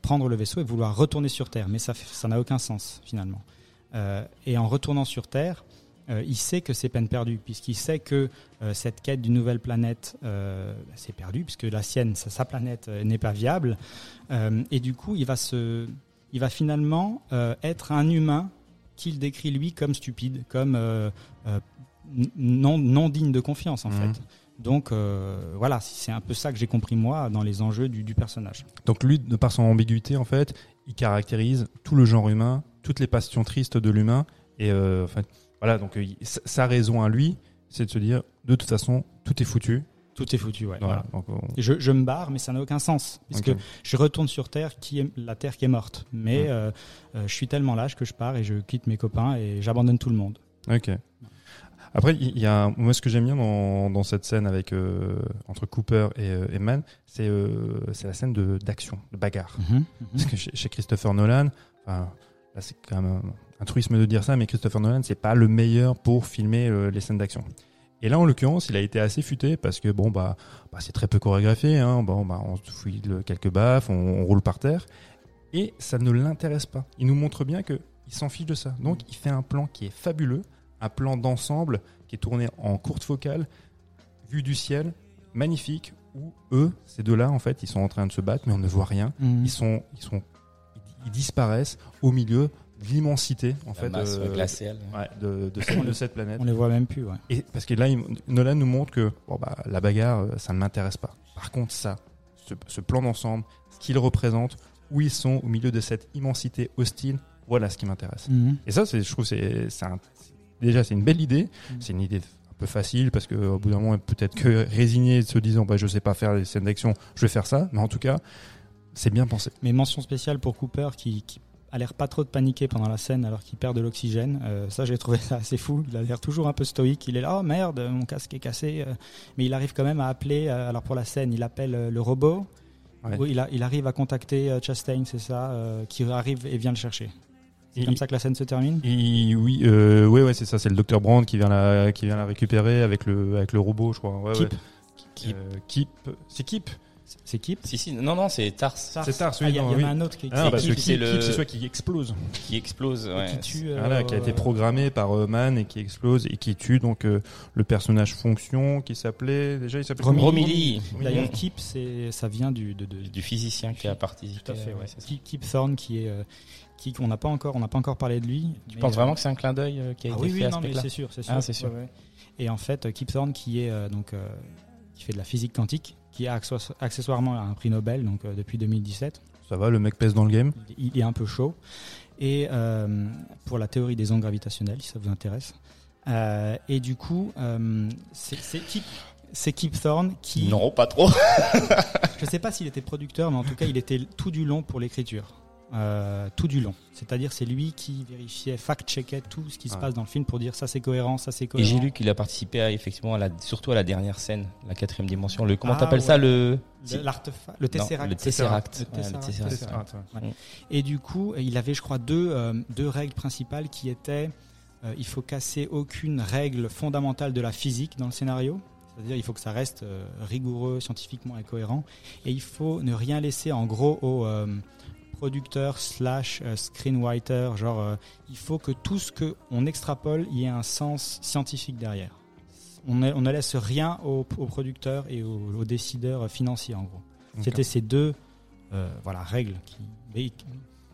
prendre le vaisseau et vouloir retourner sur Terre, mais ça ça n'a aucun sens, finalement. Et en retournant sur Terre, il sait que c'est peine perdue, puisqu'il sait que cette quête d'une nouvelle planète, bah, c'est perdu, puisque la sienne, sa, planète, n'est pas viable. Et du coup, il va, se, il va finalement être un humain qu'il décrit lui comme stupide, comme euh, euh, non, non digne de confiance, en Mhm. fait. Donc euh, voilà, c'est un peu ça que j'ai compris moi dans les enjeux du, du personnage. Donc lui, de par son ambiguïté, en fait, il caractérise tout le genre humain, toutes les passions tristes de l'humain. Et euh, en fait, voilà, donc il- sa raison à lui, c'est de se dire, de toute façon, tout est foutu. Tout est foutu, ouais. Voilà, voilà. donc on- Et Je, je me barre, mais ça n'a aucun sens, puisque Ok. je retourne sur Terre, qui est la Terre qui est morte. Mais Mhm. euh, euh, je suis tellement lâche que je pars et je quitte mes copains et j'abandonne tout le monde. Ok. Après, il y a moi ce que j'aime bien dans, dans cette scène avec euh, entre Cooper et, et Mann, c'est c'est la scène de d'action, de bagarre. Parce que chez, chez Christopher Nolan, là c'est quand même un, un truisme de dire ça, mais Christopher Nolan c'est pas le meilleur pour filmer les scènes d'action. Et là en l'occurrence, il a été assez futé parce que bon bah, bah, c'est très peu chorégraphié, hein, bon bah on se fouille quelques baffes, on, on roule par terre, et ça ne l'intéresse pas. Il nous montre bien que il s'en fiche de ça. Donc il fait un plan qui est fabuleux, un plan d'ensemble qui est tourné en courte focale, vue du ciel, magnifique, où eux, ces deux-là en fait, ils sont en train de se battre, mais on ne voit rien Mhm. ils sont, ils sont, ils disparaissent au milieu l'immensité en La fait masse euh, glaciale. ouais, de, de, cette, de cette planète. On les voit même plus, ouais. Et parce que là, il- Nolan nous montre que bon, bah, la bagarre, euh, ça ne m'intéresse pas. Par contre, ça, ce, ce plan d'ensemble, ce qu'il représente, où ils sont au milieu de cette immensité hostile, voilà ce qui m'intéresse. Mhm. Et ça, je trouve, c'est, déjà, c'est une belle idée. Mhm. C'est une idée un peu facile parce que au bout d'un moment, peut-être que résigné, se disant, bah, je sais pas faire les scènes d'action, je vais faire ça. Mais en tout cas, c'est bien pensé. Mais mention spéciale pour Cooper qui, qui a l'air pas trop de paniquer pendant la scène alors qu'il perd de l'oxygène. Euh, ça, j'ai trouvé ça assez fou. Il a l'air toujours un peu stoïque. Il est là, oh merde, mon casque est cassé. euh, mais il arrive quand même à appeler. euh, alors pour la scène, il appelle le robot. Ouais. Oui, il, a- il arrive à contacter Chastain, c'est ça, euh, qui arrive et vient le chercher. C'est comme ça que la scène se termine? Et oui, euh, ouais, ouais, c'est ça. C'est le docteur Brand qui vient la, qui vient la récupérer avec le, avec le robot, je crois. Ouais, Kip. ouais. Kip. Euh, Kip. C'est Kip? C'est Kip. Si, si, non, non, c'est Tars C'est Tars, Ah, oui, Il y, a- non, il y en oui. a un autre qui, Ah, parce qui- que Kip, Kip, c'est le- c'est celui qui explose. qui explose. Ouais. qui tue. euh, Voilà, qui a été euh, programmé par euh, Man et qui explose et qui tue donc euh, le personnage fonction qui s'appelait déjà il s'appelait Romilly. Romilly. D'ailleurs, Kip, c'est, ça vient du, de, de- Du physicien qui a participé. Tout à fait, ouais. c'est ça. Kip, Thorne, qui est, euh, qui, on n'a pas encore, on n'a pas encore parlé de lui. Tu penses euh, vraiment que c'est un clin d'œil euh, qui a ah été oui, fait oui, à non, ce mais mec-là c'est sûr, c'est sûr. Ah, c'est sûr. Ouais, ouais. Et en fait, Kip Thorne, qui est euh, donc, euh, qui fait de la physique quantique, qui a accessoire- accessoirement un prix Nobel, donc euh, depuis 2017. Ça va, le mec pèse dans le game? Il, il est un peu chaud. Et euh, pour la théorie des ondes gravitationnelles, si ça vous intéresse. Euh, et du coup, euh, c'est Kip, c'est Kip Thorne qui. Non, pas trop. Je ne sais pas s'il était producteur, mais en tout cas, il était tout du long pour l'écriture. Euh, tout du long. C'est-à-dire, c'est lui qui vérifiait, fact-checkait tout ce qui se Ah. passe dans le film pour dire ça c'est cohérent, ça c'est Et cohérent. j'ai lu qu'il a participé à, effectivement, à la, surtout à la dernière scène, la quatrième dimension. Le, comment Ah, t'appelles ça ouais. le, Le, Tesseract. le Tesseract. Le Ouais, le Tesseract. Tesseract. Ouais. Et du coup, il avait, je crois, deux, euh, deux règles principales qui étaient euh, il faut casser aucune règle fondamentale de la physique dans le scénario. C'est-à-dire il faut que ça reste euh, rigoureux, scientifiquement et cohérent. Et il faut ne rien laisser en gros au euh, producteur slash euh, screenwriter. Genre, euh, il faut que tout ce que on extrapole, il y ait un sens scientifique derrière. On ne, on ne laisse rien aux, aux producteurs et aux, aux décideurs financiers en gros. C'était ces deux euh, voilà, règles qui,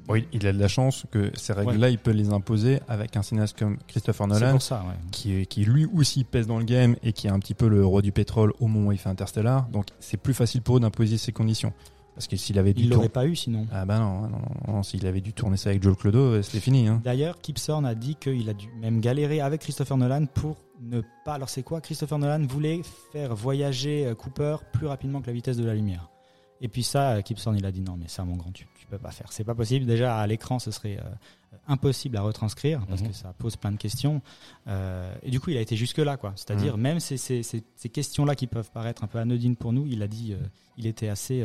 Bon, il, a de la chance que ces règles-là, il peut les imposer avec un cinéaste comme Christopher Nolan, pour ça. Ouais. qui, qui lui aussi pèse dans le game et qui est un petit peu le roi du pétrole au moment où il fait Interstellar. Donc c'est plus facile pour eux d'imposer ces conditions. Parce que s'il avait dû Il l'aurait tourner... pas eu sinon. Ah bah non, non, non, non, s'il avait dû tourner ça avec Joel Clodo, euh, c'était fini. Hein. D'ailleurs, Kip Thorne a dit qu'il a dû même galérer avec Christopher Nolan pour ne pas. Alors c'est quoi Christopher Nolan voulait faire voyager euh, Cooper plus rapidement que la vitesse de la lumière. Et puis ça, euh, Kip Thorne il a dit non mais ça mon grand tu, tu peux pas faire. C'est pas possible. Déjà à l'écran ce serait euh, impossible à retranscrire parce Mhm. que ça pose plein de questions. Euh, et du coup il a été jusque là quoi. C'est-à-dire même ces, ces, ces, ces questions là qui peuvent paraître un peu anodines pour nous, il a dit, euh, il était assez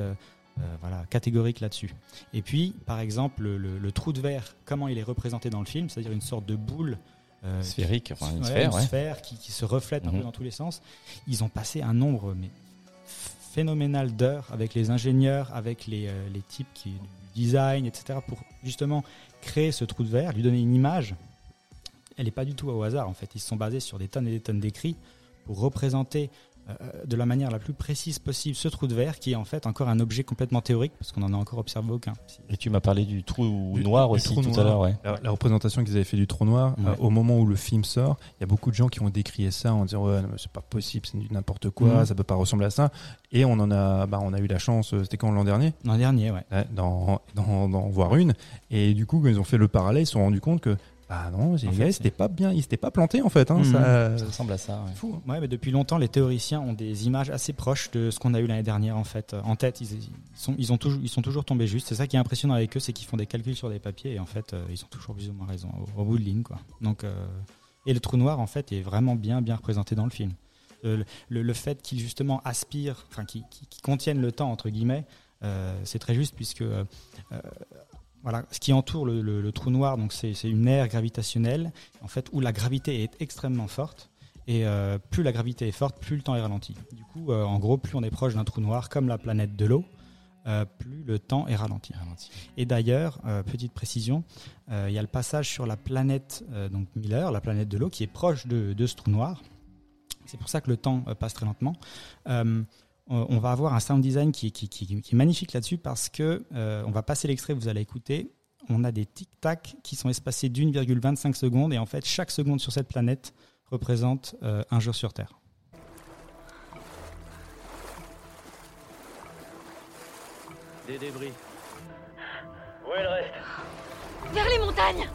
euh, voilà, catégorique là-dessus. Et puis, par exemple, le, le- le trou de verre, comment il est représenté dans le film, c'est-à-dire une sorte de boule euh, Sphérique, enfin, une ouais, sphère, une ouais. sphère qui, qui se reflète un Mhm. peu dans tous les sens. Ils ont passé un nombre mais, phénoménal d'heures avec les ingénieurs, avec les, euh, les types qui, du design, etc., pour justement créer ce trou de verre, lui donner une image. Elle n'est pas du tout au hasard, en fait. Ils se sont basés sur des tonnes et des tonnes d'écrits pour représenter de la manière la plus précise possible ce trou de verre qui est en fait encore un objet complètement théorique parce qu'on n'en a encore observé aucun. Et tu m'as parlé du trou Du- noir du aussi trou tout noir. à l'heure, ouais. La, la représentation qu'ils avaient fait du trou noir, Ouais. euh, au moment où le film sort, il y a beaucoup de gens qui ont décrié ça en disant ouais non, mais c'est pas possible, c'est n'importe quoi, Mhm. ça peut pas ressembler à ça. Et on en a, bah, on a eu la chance, euh, c'était quand l'an dernier, L'an dernier, ouais. D'en voir une. Et du coup, quand ils ont fait le parallèle, ils se sont rendus compte que bah non, les En gars, fait, ils s'étaient pas bien, ils s'étaient pas plantés en fait. Hein, Mhm. ça, Ça ressemble à ça, ouais. fou. hein. Ouais, mais depuis longtemps, les théoriciens ont des images assez proches de ce qu'on a eu l'année dernière, en fait. En tête, ils, ils sont, ils, ont toujours, ils sont toujours tombés justes. C'est ça qui est impressionnant avec eux, c'est qu'ils font des calculs sur des papiers et en fait, euh, ils ont toujours plus ou moins raison, au, au bout de ligne, quoi. Donc, euh, et le trou noir, en fait, est vraiment bien, bien représenté dans le film. Euh, le, le fait qu'il justement aspire, enfin, qu'il qu'il- qu'il contienne le temps, entre guillemets, euh, c'est très juste puisque euh, euh, voilà, ce qui entoure le, le- le trou noir, donc c'est une aire gravitationnelle, en fait, où la gravité est extrêmement forte. Et euh, plus la gravité est forte, plus le temps est ralenti. Du coup, euh, en gros, plus on est proche d'un trou noir, comme la planète de l'eau, euh, plus le temps est ralenti. Et d'ailleurs, petite précision, il y a le passage sur la planète donc Miller, la planète de l'eau, qui est proche de, de ce trou noir. C'est pour ça que le temps passe très lentement. Euh, on va avoir un sound design qui, qui- qui- qui est magnifique là-dessus parce que euh, on va passer l'extrait, vous allez écouter. On a des tic-tac qui sont espacés d'1,25 secondes et en fait chaque seconde sur cette planète représente euh, un jour sur Terre. Des débris. Où est le reste? Vers les montagnes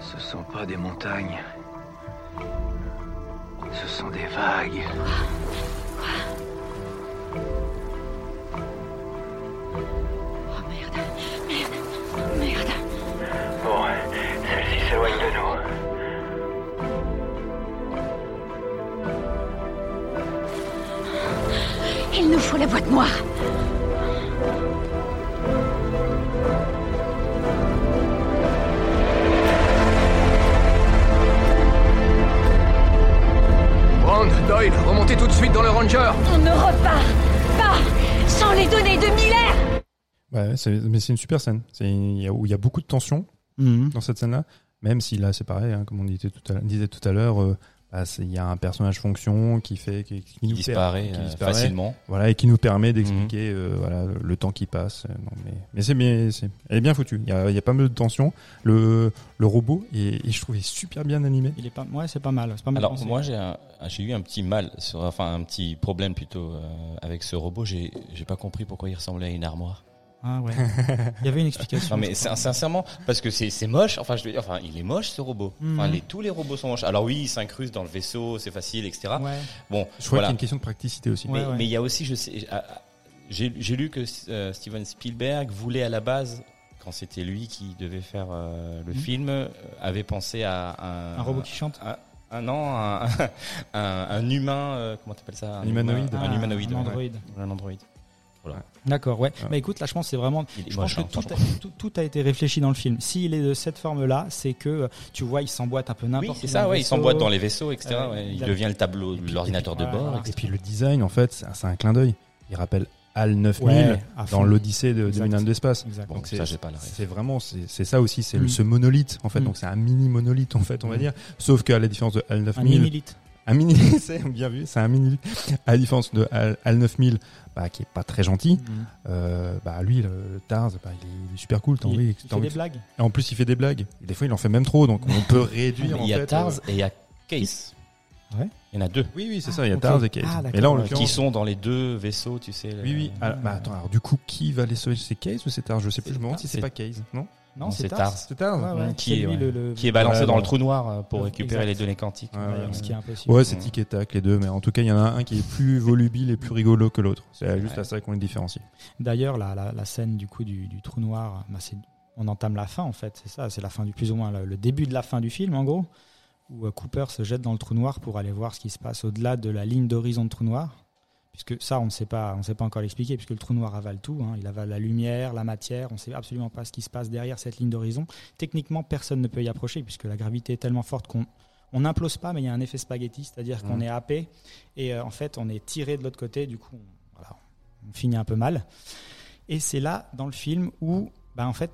Ce sont pas des montagnes. Ce sont des vagues. Oh merde, merde, merde. Bon, celle-ci s'éloigne de nous. Il nous faut la boîte noire. Doyle, remontez tout de suite dans le Ranger On ne repart pas sans les données de Miller Ouais, c'est- mais c'est une super scène. C'est il y a, où il y a beaucoup de tension Mhm. dans cette scène-là. Même si là, c'est pareil, hein, comme on disait tout à, l'heure- disait tout à l'heure, euh, il y a un personnage fonction qui fait qui, nous disparaît, per- qui euh, disparaît. facilement. Voilà, et qui nous permet d'expliquer euh, voilà le temps qui passe. Euh, Non, mais mais c'est bien, c'est elle est bien foutue. Il y a, il y a pas mal de tension. Le le robot est, et je trouve est super bien animé. Il est pas, ouais, c'est pas mal. C'est pas mal Alors pensé. moi j'ai un- j'ai eu un petit mal, sur, enfin un petit problème plutôt euh, avec ce robot. J'ai j'ai pas compris pourquoi il ressemblait à une armoire. Ah ouais. Il y avait une explication. Non mais sin- sincèrement parce que c'est moche. Enfin je veux dire, enfin il est moche ce robot. Enfin Mhm. les, tous les robots sont moches. Alors oui il s'incruste dans le vaisseau, c'est facile etc. Ouais. Bon Je crois qu'il y voilà. a une question de praticité aussi. Mais Ouais, ouais. mais il y a aussi je sais ah, ah, j'ai j'ai lu que euh, Steven Spielberg voulait à la base quand c'était lui qui devait faire euh, le Mhm. film euh, avait pensé à un Un robot qui chante. un, un non, un, un, un humain, euh, comment t'appelles ça? Un humanoïde. Un Ah, humanoïde. Un ouais. androïde. Un androïde. Voilà. D'accord, ouais. Ouais. Mais écoute, là, je pense que c'est vraiment. Il Je pense que hein, tout, a, franchement. tout, tout a été réfléchi dans le film. S'il est de cette forme-là, c'est que euh, tu vois, il s'emboîte un peu Oui, n'importe c'est où ça, ouais, il s'emboîte dans les vaisseaux, etc. Euh, ouais, il devient le tableau, l'ordinateur de bord. voilà. etc. Et puis le design, en fait, c'est c'est un clin d'œil. Il rappelle HAL 9000 Ouais, à dans l'Odyssée de Exact. 2001 de l'espace. Bon, Donc ça, c'est- j'ai pas la ref. C'est vraiment, c'est c'est ça aussi, c'est Mm. ce monolithe en fait. Mm. Donc c'est un mini monolithe en fait, on va Mm. dire. Sauf qu'à la différence de HAL Un 9000, mini-lite. Un mini, c'est bien vu, c'est un mini. À la différence de HAL 9000, bah, qui est pas très gentil, euh, bah lui, le, le Tars, bah, il, est, il est super cool. T'as envie, il fait des blagues. Et en plus, il fait des blagues. Et des fois, il en fait même trop, donc on peut réduire. Il y a fait, Tars euh, et il y a Case. Ouais. Il y en a deux. Oui, oui, c'est ça. Il y a ok. Tars et Case. Ah, et là, en l'occurrence, Qui sont dans les deux vaisseaux, tu sais. Oui, oui. Alors, bah, attends, alors du coup, qui va les sauver? C'est Case ou c'est Tars Je sais plus. Je me demande si C'est- pas Case, non? Non, c'est Tars. C'est Tars. Ouais, Qui est, lui ouais. le, le- Qui est balancé Ouais, dans le trou noir euh, pour récupérer exact. les données quantiques. Ouais, Ouais, ouais, ce qui est impossible. Ouais, c'est tic et tac les deux, mais en tout cas, il y en a un qui est plus volubile et plus rigolo que l'autre. C'est juste Ouais. à ça qu'on les différencie. D'ailleurs, la, la, la scène du coup du, du trou noir, bah, c'est- on entame la fin en fait, c'est ça, c'est la fin du plus ou moins le, le début de la fin du film en gros, où euh, Cooper se jette dans le trou noir pour aller voir ce qui se passe au-delà de la ligne d'horizon de trou noir, puisque ça on ne sait pas, on sait pas encore l'expliquer, puisque le trou noir avale tout, hein. il avale la lumière, la matière, on ne sait absolument pas ce qui se passe derrière cette ligne d'horizon. Techniquement, personne ne peut y approcher puisque la gravité est tellement forte qu'on on n'implose pas, mais il y a un effet spaghetti, c'est-à-dire qu'on Mhm. est happé et euh, en fait on est tiré de l'autre côté, du coup on, voilà, on finit un peu mal. Et c'est là, dans le film, où, bah, en fait,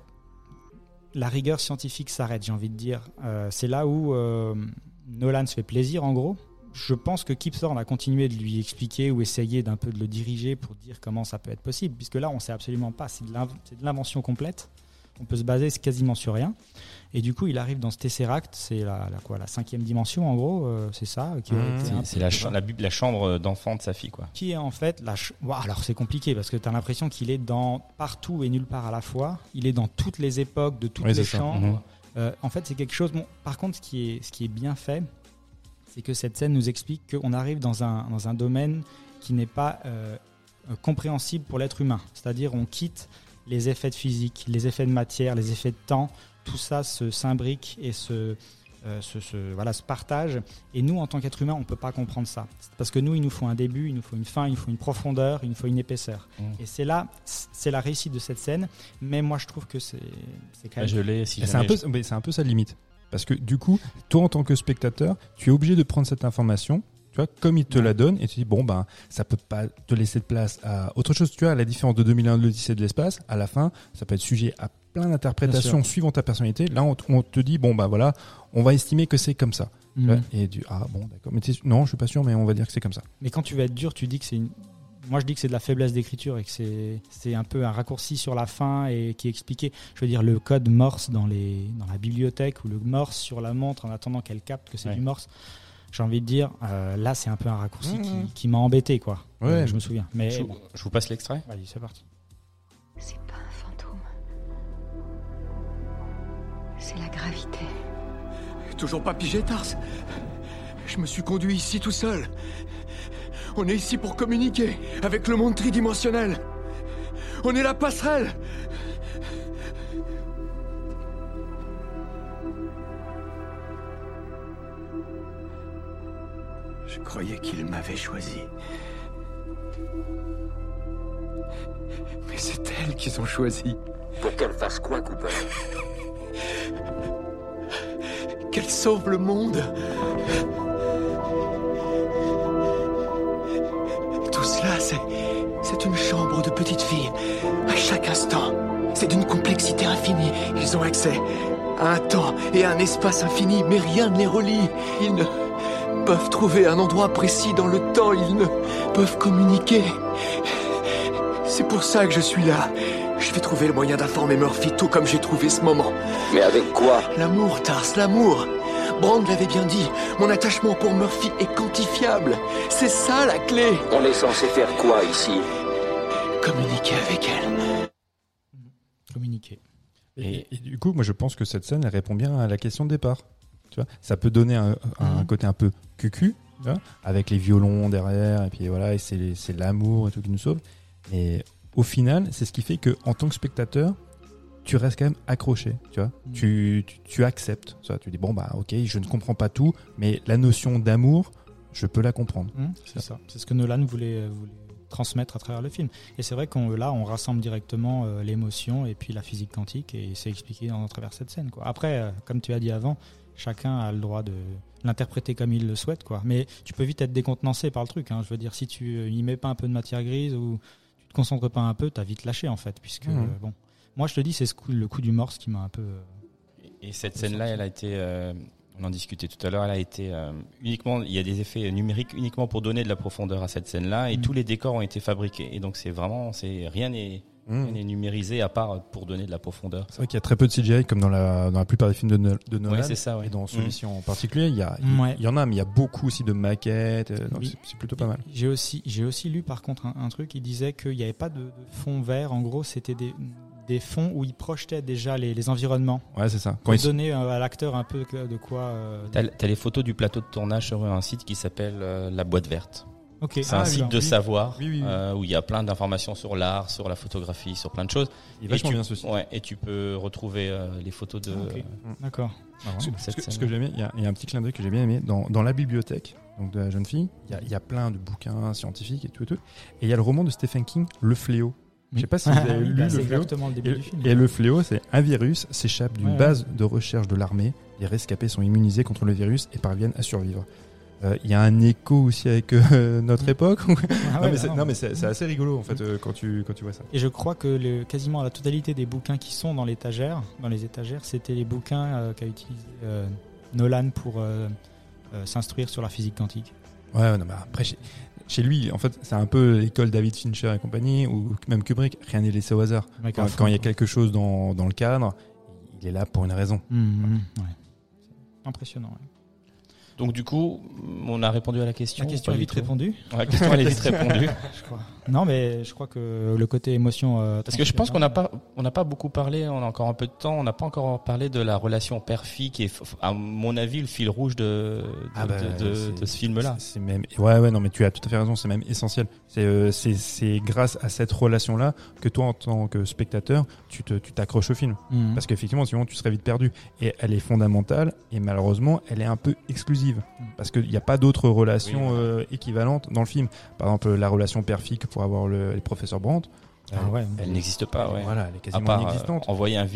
la rigueur scientifique s'arrête, j'ai envie de dire. Euh, c'est là où euh, Nolan se fait plaisir, en gros. Je pense que Kip Thorne a continué de lui expliquer ou essayer d'un peu de le diriger pour dire comment ça peut être possible, puisque là, on sait absolument pas. C'est de l'invention complète. On peut se baser quasiment sur rien. Et du coup, il arrive dans ce Tesseract, c'est la, la, quoi, la cinquième dimension, en gros, euh, c'est ça. Mmh. C'est- la, chambre d'enfant de sa fille, quoi. qui est en fait la Ouah, alors c'est compliqué parce que tu as l'impression qu'il est dans partout et nulle part à la fois. Il est dans toutes les époques, de toutes Oui, les chambres. Mhm. Euh, en fait, c'est quelque chose. Bon, par contre, ce qui est, ce qui est bien fait, c'est que cette scène nous explique qu'on arrive dans un, dans un domaine qui n'est pas euh, compréhensible pour l'être humain. C'est-à-dire, on quitte les effets de physique, les effets de matière, les effets de temps. Tout ça se s'imbrique et se, euh, se, se- voilà, se partage. Et nous, en tant qu'être humain, on ne peut pas comprendre ça. Parce que nous, il nous faut un début, il nous faut une fin, il nous faut une profondeur, il nous faut une épaisseur. Mm. Et c'est là, c'est la réussite de cette scène. Mais moi, je trouve que c'est c'est quand Bah, même. je l'ai, si Et C'est un, peu, c'est un peu sa limite. Parce que du coup, toi en tant que spectateur, tu es obligé de prendre cette information, tu vois, comme il te Ouais. la donne, et tu dis, bon, ben, ça peut pas te laisser de place à autre chose. Tu vois, à la différence de 2001 de l'Odyssée de l'espace, à la fin, ça peut être sujet à plein d'interprétations suivant ta personnalité. Là, on, te- on te dit, bon, bah voilà, on va estimer que c'est comme ça. Vois, Et du, ah bon, d'accord. Mais non, je suis pas sûr, mais on va dire que c'est comme ça. Mais quand tu vas être dur, tu dis que c'est une. Moi, je dis que c'est de la faiblesse d'écriture et que c'est c'est un peu un raccourci sur la fin et qui est expliqué. Je veux dire, le code Morse dans, les, dans la bibliothèque ou le Morse sur la montre en attendant qu'elle capte que c'est Ouais. du Morse. J'ai envie de dire, euh, là, c'est un peu un raccourci qui, qui m'a embêté, quoi. Ouais. Euh, je me souviens. Mais Je, bon, je vous passe l'extrait. allez, c'est parti. C'est pas un fantôme. C'est la gravité. Toujours pas pigé, Tars Je me suis conduit ici tout seul. On est ici pour communiquer avec le monde tridimensionnel. On est la passerelle Je croyais qu'il m'avait choisi. Mais c'est elle qu'ils ont choisi. Pour qu'elle fasse quoi, Cooper? Qu'elle sauve le monde. Chambre de petite fille. À chaque instant. C'est d'une complexité infinie. Ils ont accès à un temps et à un espace infini, mais rien ne les relie. Ils ne peuvent trouver un endroit précis dans le temps. Ils ne peuvent communiquer. C'est pour ça que je suis là. Je vais trouver le moyen d'informer Murphy tout comme j'ai trouvé ce moment. Mais avec quoi? L'amour, Tars, l'amour. Brand l'avait bien dit, mon attachement pour Murphy est quantifiable. C'est ça la clé. On est censé faire quoi ici? Communiquer avec elle. Communiquer. Et, et du coup, moi, je pense que cette scène, elle répond bien à la question de départ. Tu vois, ça peut donner un, un Mhm. côté un peu cucu, tu vois, avec les violons derrière, et puis voilà, et c'est l'amour et tout qui nous sauve. Mais au final, c'est ce qui fait que, en tant que spectateur, tu restes quand même accroché, tu vois. Mhm. Tu, tu, tu acceptes, ça. Tu dis bon bah ok, je ne comprends pas tout, mais la notion d'amour, je peux la comprendre. Hum, c'est ça. C'est ce que Nolan voulait, voulait transmettre à travers le film. Et c'est vrai qu'on là, on rassemble directement euh, l'émotion et puis la physique quantique, et c'est expliqué dans, à travers cette scène. Quoi. Après, euh, comme tu as dit avant, chacun a le droit de l'interpréter comme il le souhaite. Quoi. Mais tu peux vite être décontenancé par le truc. Hein. Je veux dire, si tu euh, y mets pas un peu de matière grise ou tu te concentres pas un peu, t'as vite lâché en fait. Puisque, euh, bon. Moi, je te dis, c'est ce coup- le coup du morse qui m'a un peu. euh, Et cette scène-là, elle a été, euh, on en discutait tout à l'heure, elle a été euh, uniquement, il y a des effets numériques uniquement pour donner de la profondeur à cette scène-là, et Mm. tous les décors ont été fabriqués. Et donc c'est vraiment, c'est rien n'est Mhm. rien n'est numérisé à part pour donner de la profondeur. C'est vrai qu'il y a très peu de CGI comme dans la, dans la plupart des films de, No- de Nolan. Ouais, c'est ça. Ouais. Et dans Mm. celui-ci en particulier, il y, a, il- Ouais. il y en a, mais il y a beaucoup aussi de maquettes. euh, donc Oui. c'est- c'est plutôt pas mal. J'ai aussi, j'ai aussi lu par contre un, un truc, il disait qu'il n'y avait pas de, de fond vert, en gros c'était des, des fonds où il projetait déjà les, les environnements, Ouais, c'est ça. Pour ils donner euh, à l'acteur un peu de quoi... euh, T'as les photos du plateau de tournage sur un site qui s'appelle euh, La Boîte Verte. Ok, C'est Ah, un oui, site de oui. savoir Oui, oui, oui. euh, où il y a plein d'informations sur l'art, sur la photographie, sur plein de choses. il est et tu, bien ce site. Ouais, et tu peux retrouver euh, les photos de. Euh, D'accord. Ce, cette ce que, ce il y, a, il y a un petit clin d'œil que j'ai bien aimé dans, dans la bibliothèque donc de la jeune fille. Il y y a plein de bouquins scientifiques et tout et tout. Et il y a le roman de Stephen King, Le Fléau. Je sais pas si vous avez lu bah, Le Fléau. exactement le début Et, du film. et le fléau, c'est un virus s'échappe d'une Ouais, ouais. base de recherche de l'armée. Les rescapés sont immunisés contre le virus et parviennent à survivre. Euh, Il y a un écho aussi avec euh, notre époque. Ah non, ouais, mais c'est, non. non, mais c'est, c'est assez rigolo en fait euh, quand tu quand tu vois ça. Et je crois que le, quasiment la totalité des bouquins qui sont dans l'étagère, dans les étagères, c'était les bouquins euh, qu'a utilisé Nolan pour s'instruire sur la physique quantique. Ouais, ouais, non, mais après chez, lui, en fait, c'est un peu l'école David Fincher et compagnie ou même Kubrick. Rien n'est laissé au hasard. Quand, quand il y a quelque chose dans, dans le cadre, il est là pour une raison. Mhm, ouais. Impressionnant. ouais. Donc du coup, on a répondu à la question. La question est vite répondue. Ouais, La question elle est vite répondue. Je crois. Non, mais je crois que le côté émotion. euh, Parce que je pense qu'on n'a pas, on n'a pas beaucoup parlé. On a encore un peu de temps. On n'a pas encore parlé de la relation père-fille qui est, à mon avis, le fil rouge de de, Ah bah, de, de- c'est- de ce film-là. C'est c'est même, ouais, ouais, non, mais tu as tout à fait raison. C'est même essentiel. C'est, euh, c'est, c'est grâce à cette relation-là que toi, en tant que spectateur, tu te, tu t'accroches au film. Mhm. Parce qu'effectivement, sinon, tu serais vite perdu. Et elle est fondamentale. Et malheureusement, elle est un peu exclusive. Parce qu'il n'y a pas d'autres relations Oui, voilà. euh, équivalentes dans le film. Par exemple, la relation père-fille que pour avoir le, les professeurs Brandt. Ah ouais. Elle n'existe pas. Ouais. Voilà, elle est À quasiment part euh, inexistante. envoyer un,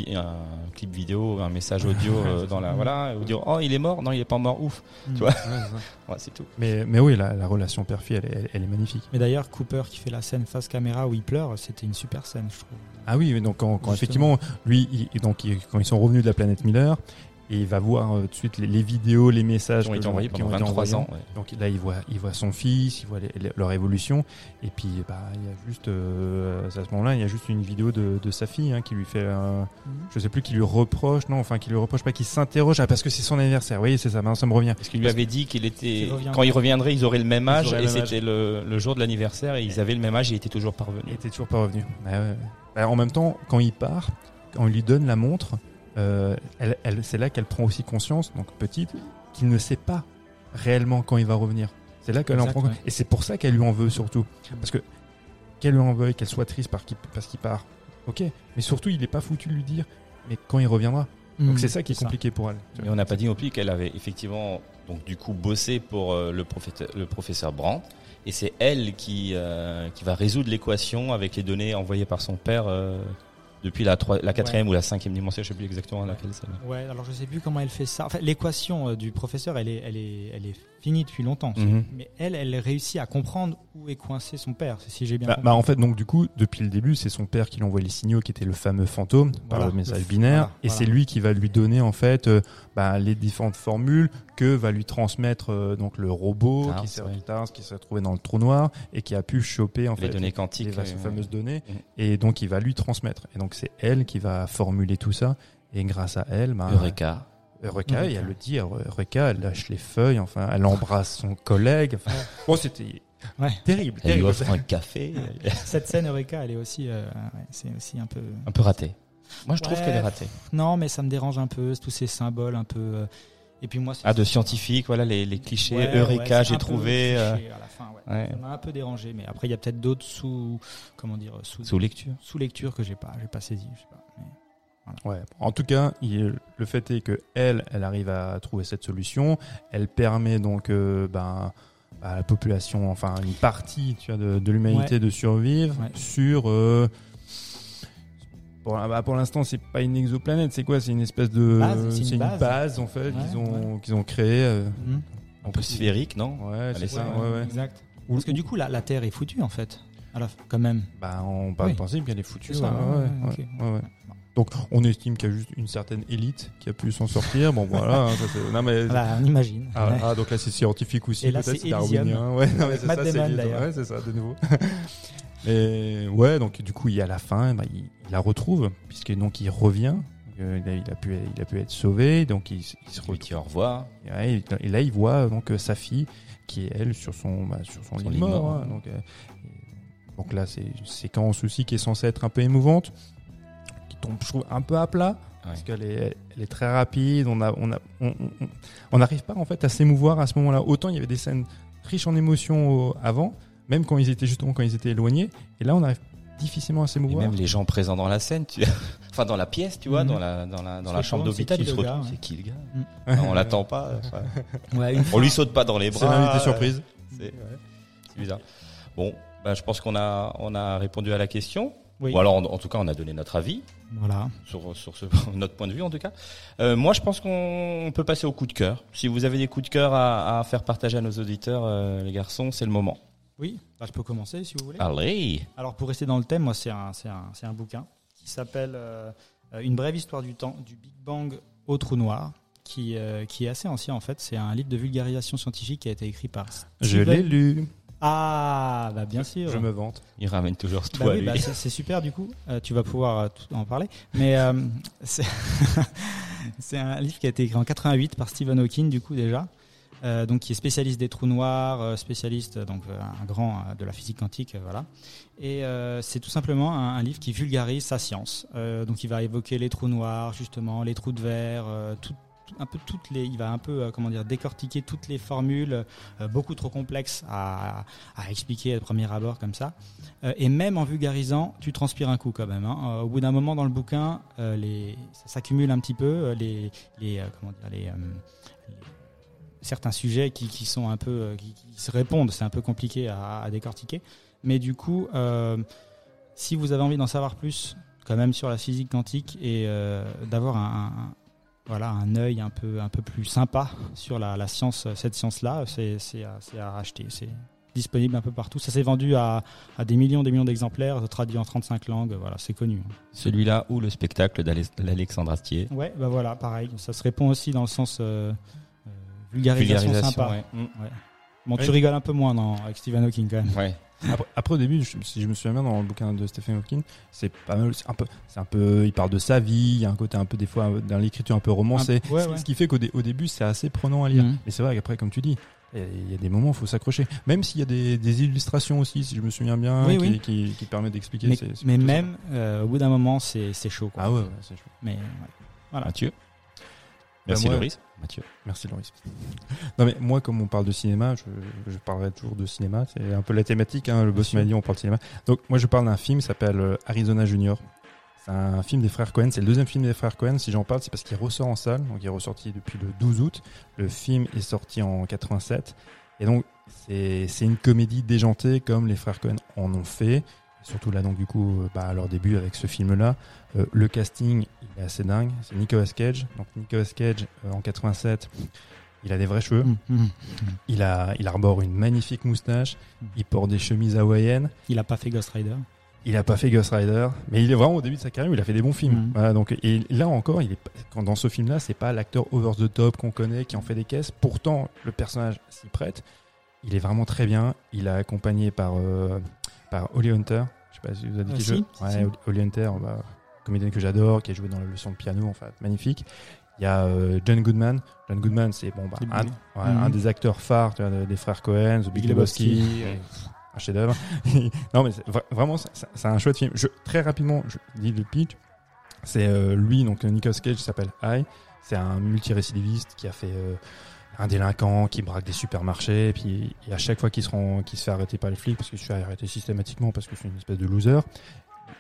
clip vidéo, un message audio euh, dans la voilà, ou dire oh il est mort, non il est pas mort, ouf, tu vois. Ouais, c'est tout. Mais, mais oui, la, la relation père-fille, elle, est- elle, elle est magnifique. Mais d'ailleurs, Cooper qui fait la scène face caméra où il pleure, c'était une super scène, je trouve. Ah oui, mais donc quand, effectivement, lui, il- donc il- quand ils sont revenus de la planète Miller, et il va voir euh, tout de suite les, les vidéos, les messages Qui ont été envoyés pendant ont été 23 envoyés. ans. ouais. Donc là, il voit, il voit son fils, il voit les- les- leur évolution, et puis bah, il y a juste, euh, à ce moment-là, il y a juste une vidéo de, de sa fille hein, qui lui fait, euh, je sais plus, qui lui reproche, non, enfin qui lui reproche pas, qui s'interroge, ah parce que c'est son anniversaire, oui, c'est ça, maintenant ça me revient. Parce qu'il lui avait dit qu'il était quand il reviendrait, ils auraient le même âge et le même c'était le, le jour de l'anniversaire et ils avaient le même âge et il était toujours parvenu. Il était toujours pas revenu. Ouais, ouais, ouais. Bah, en même temps, quand il part, quand on lui donne la montre, euh, elle, elle- c'est là qu'elle prend aussi conscience, donc petite, qu'il ne sait pas réellement quand il va revenir. C'est là qu'elle en prend ouais. Et c'est pour ça qu'elle lui en veut surtout. Parce que qu'elle lui en veuille, qu'elle soit triste par parce qu'il part, ok. Mais surtout, il n'est pas foutu de lui dire, mais quand il reviendra. Donc Mhm, c'est ça qui est ça. compliqué pour elle. vois. on n'a pas dit non plus qu'elle avait effectivement donc du coup bosser pour euh, le professeur, le professeur Brandt. Et c'est elle qui, euh, qui va résoudre l'équation avec les données envoyées par son père euh, depuis la, trois- la quatrième ou la cinquième dimension, je sais plus exactement laquelle c'est. Ouais, alors je sais plus comment elle fait ça. Enfin, l'équation euh, du professeur, elle est, elle est, elle est finie depuis longtemps. Mhm. Mais elle, elle réussit à comprendre où est coincé son père, si j'ai bien Bah, compris. bah, en fait, donc du coup, depuis le début, c'est son père qui lui envoie les signaux, qui était le fameux fantôme par le message Le- binaire, voilà, et voilà. c'est lui qui va lui donner en fait euh, bah, les différentes formules que va lui transmettre euh, donc le robot Tars, qui s'est ouais. Tars, qui s'est trouvé dans le trou noir et qui a pu choper en Les fait données quantiques. les euh, fameuses données, Mhm. et donc il va lui transmettre. Et donc c'est elle qui va formuler tout ça, et grâce à elle, bah, Eureka. Eureka, et elle le dit, Eureka, elle lâche les feuilles, enfin, elle embrasse son collègue. Enfin, bon, c'était Ouais. terrible. Elle lui terrible. offre un café. Cette scène Eureka, elle est aussi, euh, ouais, c'est aussi un peu. un peu raté. Moi, je trouve qu'elle est ratée. Non, mais ça me dérange un peu, tous ces symboles un peu. euh, Et puis moi, Ah, de scientifique, voilà les, les clichés. Ouais, Eureka, j'ai trouvé. euh, à la fin, ouais. ouais. Ça m'a un peu dérangé, mais après il y a peut-être d'autres sous, comment dire, sous, Sous lecture. sous lecture que j'ai pas, j'ai pas saisi. Je sais pas. mais- Ouais. En tout cas, il- le fait est que elle, elle arrive à trouver cette solution. Elle permet donc euh, ben, à la population, enfin une partie tu vois, de, de l'humanité de survivre Ouais. sur. euh, pour, bah, pour l'instant, c'est pas une exoplanète. C'est quoi? C'est une espèce de. Base, c'est une base. en fait Ouais, qu'ils ont qu'ils ont créée. euh, Mhm. Un peu sphérique, non? Ouais, c'est ça. ouais, Ouais, ouais. Exact. Parce que du coup, la, la Terre est foutue en fait. À la quand même. Bah, on part Oui. principe qu'elle est foutue. C'est ça, ouais, ouais, ouais, ouais, ouais, ok. ouais, ouais. Donc, on estime qu'il y a juste une certaine élite qui a pu s'en sortir. Bon, voilà. hein, ça, c'est- non, mais Voilà, on imagine. Ah, Ouais. ah, donc là c'est scientifique aussi, Et là, peut-être c'est darwinien. Ouais, non, mais Avec c'est ça. Ouais, c'est ça, de nouveau. Et ouais, donc du coup, il y a la fin, bah, il, il la retrouve puisque donc il revient. Euh, il, a, il a pu, il a pu être sauvé, donc il, il se Il retrouve. dit au revoir. Et, ouais, et- et là, il voit donc euh, sa fille qui est elle sur son, bah, sur son, Son lit mort. mort. hein, donc, euh, donc là, c'est une séquence aussi qui est censée être un peu émouvante, qui tombe, je trouve, un peu à plat. Parce qu'elle est, elle est très rapide, on a, on a, on, on- on n'arrive pas en fait à s'émouvoir à ce moment-là. Autant il y avait des scènes riches en émotions avant, même quand ils étaient justement quand ils étaient éloignés, et là on arrive difficilement à Et s'émouvoir. même les gens présents dans la scène, tu... enfin dans la pièce, tu vois, Mhm. dans la dans la dans la chambre d'hôpital, c'est se ouais. C'est qui le gars Mm. Non, On l'attend pas. enfin, Ouais, une on lui saute pas dans les bras. C'est l'invité euh, surprise. C'est c'est bizarre. Bon, bah, je pense qu'on a on a répondu à la question. Oui. Ou alors en, en tout cas on a donné notre avis Voilà. sur sur ce, notre point de vue en tout cas. Euh, moi je pense qu'on peut passer au coup de cœur. Si vous avez des coups de cœur à, à faire partager à nos auditeurs, euh, les garçons, c'est le moment. Oui, bah, je peux commencer si vous voulez. Allez. Alors pour rester dans le thème, moi c'est un, un, un bouquin qui s'appelle euh, Une brève histoire du temps, du Big Bang au trou noir, qui, euh, qui est assez ancien en fait. C'est un livre de vulgarisation scientifique qui a été écrit par Je l'ai lu, Ah, bah bien sûr. je me vante. Il ramène toujours Bah toi oui, bah, c'est c'est super du coup. Euh, tu vas pouvoir euh, tout en parler. Mais euh, c'est c'est un livre qui a été écrit en 88 par Stephen Hawking du coup déjà. Euh, donc qui est spécialiste des trous noirs, euh, spécialiste donc euh, un grand de la physique quantique, voilà. Et c'est tout simplement un, livre qui vulgarise sa science. Donc il va évoquer les trous noirs justement, les trous de verre, tout, un peu toutes les, il va un peu comment dire décortiquer toutes les formules beaucoup trop complexes à, expliquer à premier abord comme ça. Et même en vulgarisant, tu transpires un coup quand même. hein. Au bout d'un moment dans le bouquin, ça s'accumule un petit peu, les, comment dire, les- certains sujets qui, qui sont un peu, euh, qui, qui se répondent. C'est un peu compliqué à, à décortiquer. Mais du coup, euh, si vous avez envie d'en savoir plus, quand même sur la physique quantique et euh, d'avoir un, un- voilà un œil un peu un peu plus sympa sur la, la science, cette science-là, c'est c'est à, c'est à racheter. C'est disponible un peu partout. Ça s'est vendu à, à des millions des millions d'exemplaires, traduit en 35 langues. Voilà, c'est connu. Celui-là ou le spectacle d'Ale- d'Alexandre Astier. Ouais, bah voilà, pareil. Ça se répond aussi dans le sens euh, euh, vulgarisation, sympa. ouais. Mm. Ouais. Bon, tu rigoles un peu moins non, avec Stephen Hawking quand même. Ouais. Après, après, au début, je- si je me souviens bien dans le bouquin de Stephen Hawking, c'est pas mal. C'est un peu, c'est un peu. Il parle de sa vie. Il y a un côté un peu des fois dans l'écriture un peu romancée. Un- ouais, Ce- ouais. Ce qui fait qu'au dé- au début, c'est assez prenant à lire. Mhm. Mais c'est vrai qu'après, comme tu dis, il y a des moments où il faut s'accrocher. Même s'il y a des, des illustrations aussi, si je me souviens bien, Oui, qui, oui. qui, qui permettent d'expliquer. Mais, c'est- c'est mais même euh, au bout d'un moment, c'est c'est chaud. Quoi. Ah ouais, ouais, c'est chouette. Mais ouais. voilà. Mathieu. Bah, Merci moi- Loris. Mathieu. Merci Loris. Non mais moi comme on parle de cinéma, je, je parlerai toujours de cinéma. C'est un peu la thématique. Hein, le boss m'a dit on parle de cinéma. Donc moi je parle d'un film qui s'appelle euh, Arizona Junior. C'est un film des frères Cohen. C'est le deuxième film des frères Cohen. Si j'en parle, c'est parce qu'il ressort en salle. Donc, il est ressorti depuis le 12 août. Le film est sorti en 87. Et donc, c'est une comédie déjantée comme les frères Cohen en ont fait. Surtout là, donc, du coup, euh, bah, à leur début avec ce film-là. Euh, le casting, est assez dingue. C'est Nicolas Cage. Donc, Nicolas Cage, euh, en 87, il a des vrais cheveux. Hum, hum. Il, a, il arbore une magnifique moustache. Il porte des chemises hawaïennes. Il a pas fait Ghost Rider. Il a pas fait Ghost Rider, mais il est vraiment au début de sa carrière, où il a fait des bons films. Voilà, donc et là encore, il est quand dans ce film-là, c'est pas l'acteur over the top qu'on connaît qui en fait des caisses. Pourtant, le personnage s'y prête. Il est vraiment très bien. Il est accompagné par euh, par Holly Hunter. Je sais pas si vous avez dit Ah, qui si, joue. si, Ouais, si. Holly Hunter, bah, comédienne que j'adore, qui a joué dans la leçon de piano, enfin magnifique. Il y a euh, John Goodman. John Goodman, c'est bon, bah, C'est un, Mhm. un des acteurs phares tu vois, de- des frères Cohen, The Big Big Lebowski, Lebowski. un chef-d'œuvre. non, mais c'est vra- vraiment, c'est c'est un chouette film. Je, très rapidement, je dis le pitch. C'est euh, lui, donc Nicolas Cage, s'appelle High. C'est un multirécidiviste qui a fait euh, un délinquant qui braque des supermarchés. Et puis, et à chaque fois qu'il se, rend- qu'il se fait arrêter par les flics, parce que je suis arrêté systématiquement parce que je suis une espèce de loser,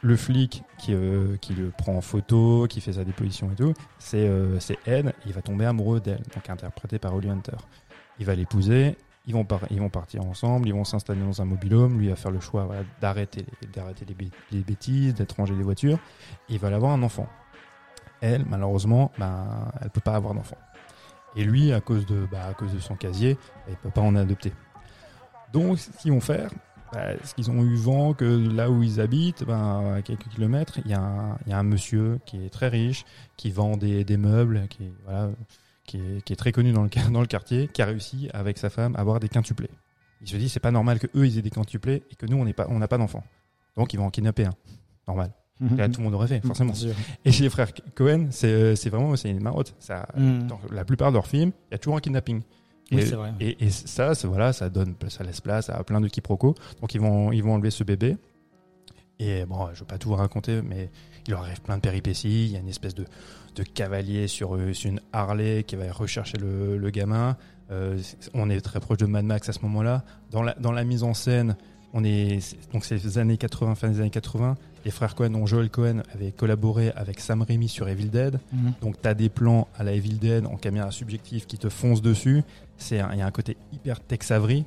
le flic qui, euh, qui le prend en photo, qui fait sa déposition et tout, c'est euh, Ed. Il va tomber amoureux d'elle, donc interprété par Holly Hunter. Il va l'épouser. Ils vont, ils vont partir ensemble, ils vont s'installer dans un mobilhome. Lui va faire le choix voilà, d'arrêter les, les, bê- les bêtises, d'être rangé des voitures. Et il va avoir un enfant. Elle, malheureusement, ben, elle peut pas avoir d'enfant. Et lui, à cause de, bah, à cause de son casier, il peut pas en adopter. Donc, ce qu'ils vont faire, bah, ce qu'ils ont eu vent que là où ils habitent, ben, à quelques kilomètres, il y, a un- il y a un monsieur qui est très riche, qui vend des, des meubles, qui, est- voilà, qui, est, qui est très connu dans le, dans le quartier, qui a réussi avec sa femme à avoir des quintuplés. Il se dit, c'est pas normal que eux ils aient des quintuplés et que nous on n'est pas, on n'a pas d'enfants. Donc ils vont en kidnapper un. Normal. Là, tout le monde aurait fait, forcément. Et chez les frères Cohen, c'est euh, c'est vraiment c'est une marotte. Ça, Mm. Dans la plupart de leurs films, il y a toujours un kidnapping. Oui, et, c'est vrai. et, et ça, voilà, ça donne, ça laisse place à plein de quiproquos. Donc ils vont, ils vont enlever ce bébé. Et bon, je veux pas tout vous raconter, mais il leur arrive plein de péripéties. Il y a une espèce de, de cavalier sur, sur une Harley qui va rechercher le, le gamin. Euh, on est très proche de Mad Max à ce moment-là. Dans la, dans la mise en scène, on est donc c'est les années 80, fin des années 80. Les frères Cohen, dont Joel Cohen avait collaboré avec Sam Raimi sur Evil Dead. Mhm. Donc tu as des plans à la Evil Dead en caméra subjective qui te foncent dessus. Il y a un côté hyper Tex Avery.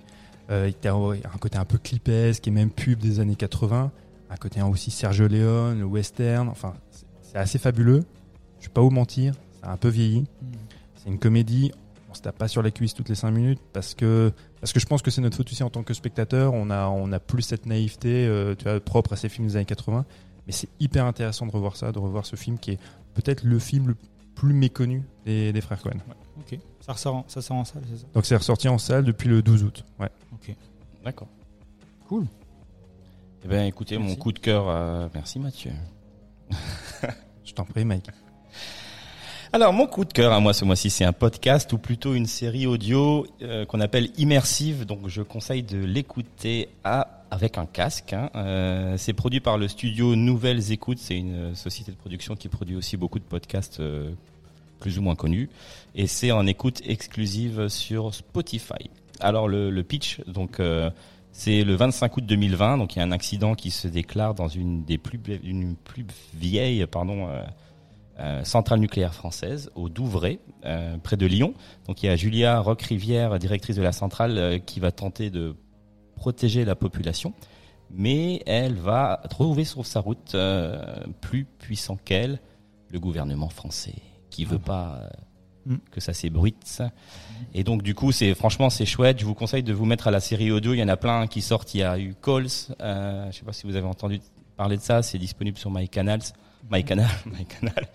Euh, t'as un côté un peu clipesque et même pub des années 80. Un côté aussi Sergio Leone, le western. Enfin, c'est- assez fabuleux. Je vais pas vous mentir, ça a un peu vieilli. C'est une comédie. On se tape pas sur la cuisse toutes les 5 minutes parce que parce que je pense que c'est notre faute aussi en tant que spectateur. On a on a plus cette naïveté euh, tu vois, propre à ces films des années 80. Mais c'est hyper intéressant de revoir ça, de revoir ce film qui est peut-être le film le plus méconnu des, des frères Cohen. Ok. Ça ressort, en, ça sort en salle, c'est ça? Donc c'est ressorti en salle depuis le 12 août. Ouais. Ok. D'accord. Cool. Eh ben, écoutez, mon coup de cœur. euh, Merci Mathieu. Je t'en prie, Mike. Alors mon coup de cœur à moi ce mois-ci c'est un podcast ou plutôt une série audio euh, qu'on appelle immersive donc je conseille de l'écouter avec un casque. hein. Euh, c'est produit par le studio Nouvelles Écoutes c'est une euh, société de production qui produit aussi beaucoup de podcasts plus ou moins connus et c'est en écoute exclusive sur Spotify. Alors le, pitch donc c'est le 25 août 2020 donc il y a un accident qui se déclare dans une des plus une plus vieille pardon euh, centrale nucléaire française au Douvray, euh, près de Lyon. Donc il y a Julia Roque-Rivière, directrice de la centrale, euh, qui va tenter de protéger la population, mais elle va trouver sur sa route plus puissant qu'elle, le gouvernement français, qui veut pas Mm. que ça s'ébruite. Et donc du coup, c'est franchement c'est chouette. Je vous conseille de vous mettre à la série audio. Il y en a plein qui sortent. Il y a eu Calls. Euh, je sais pas si vous avez entendu parler de ça. C'est disponible sur MyCanals. MyCanal, MyCanal.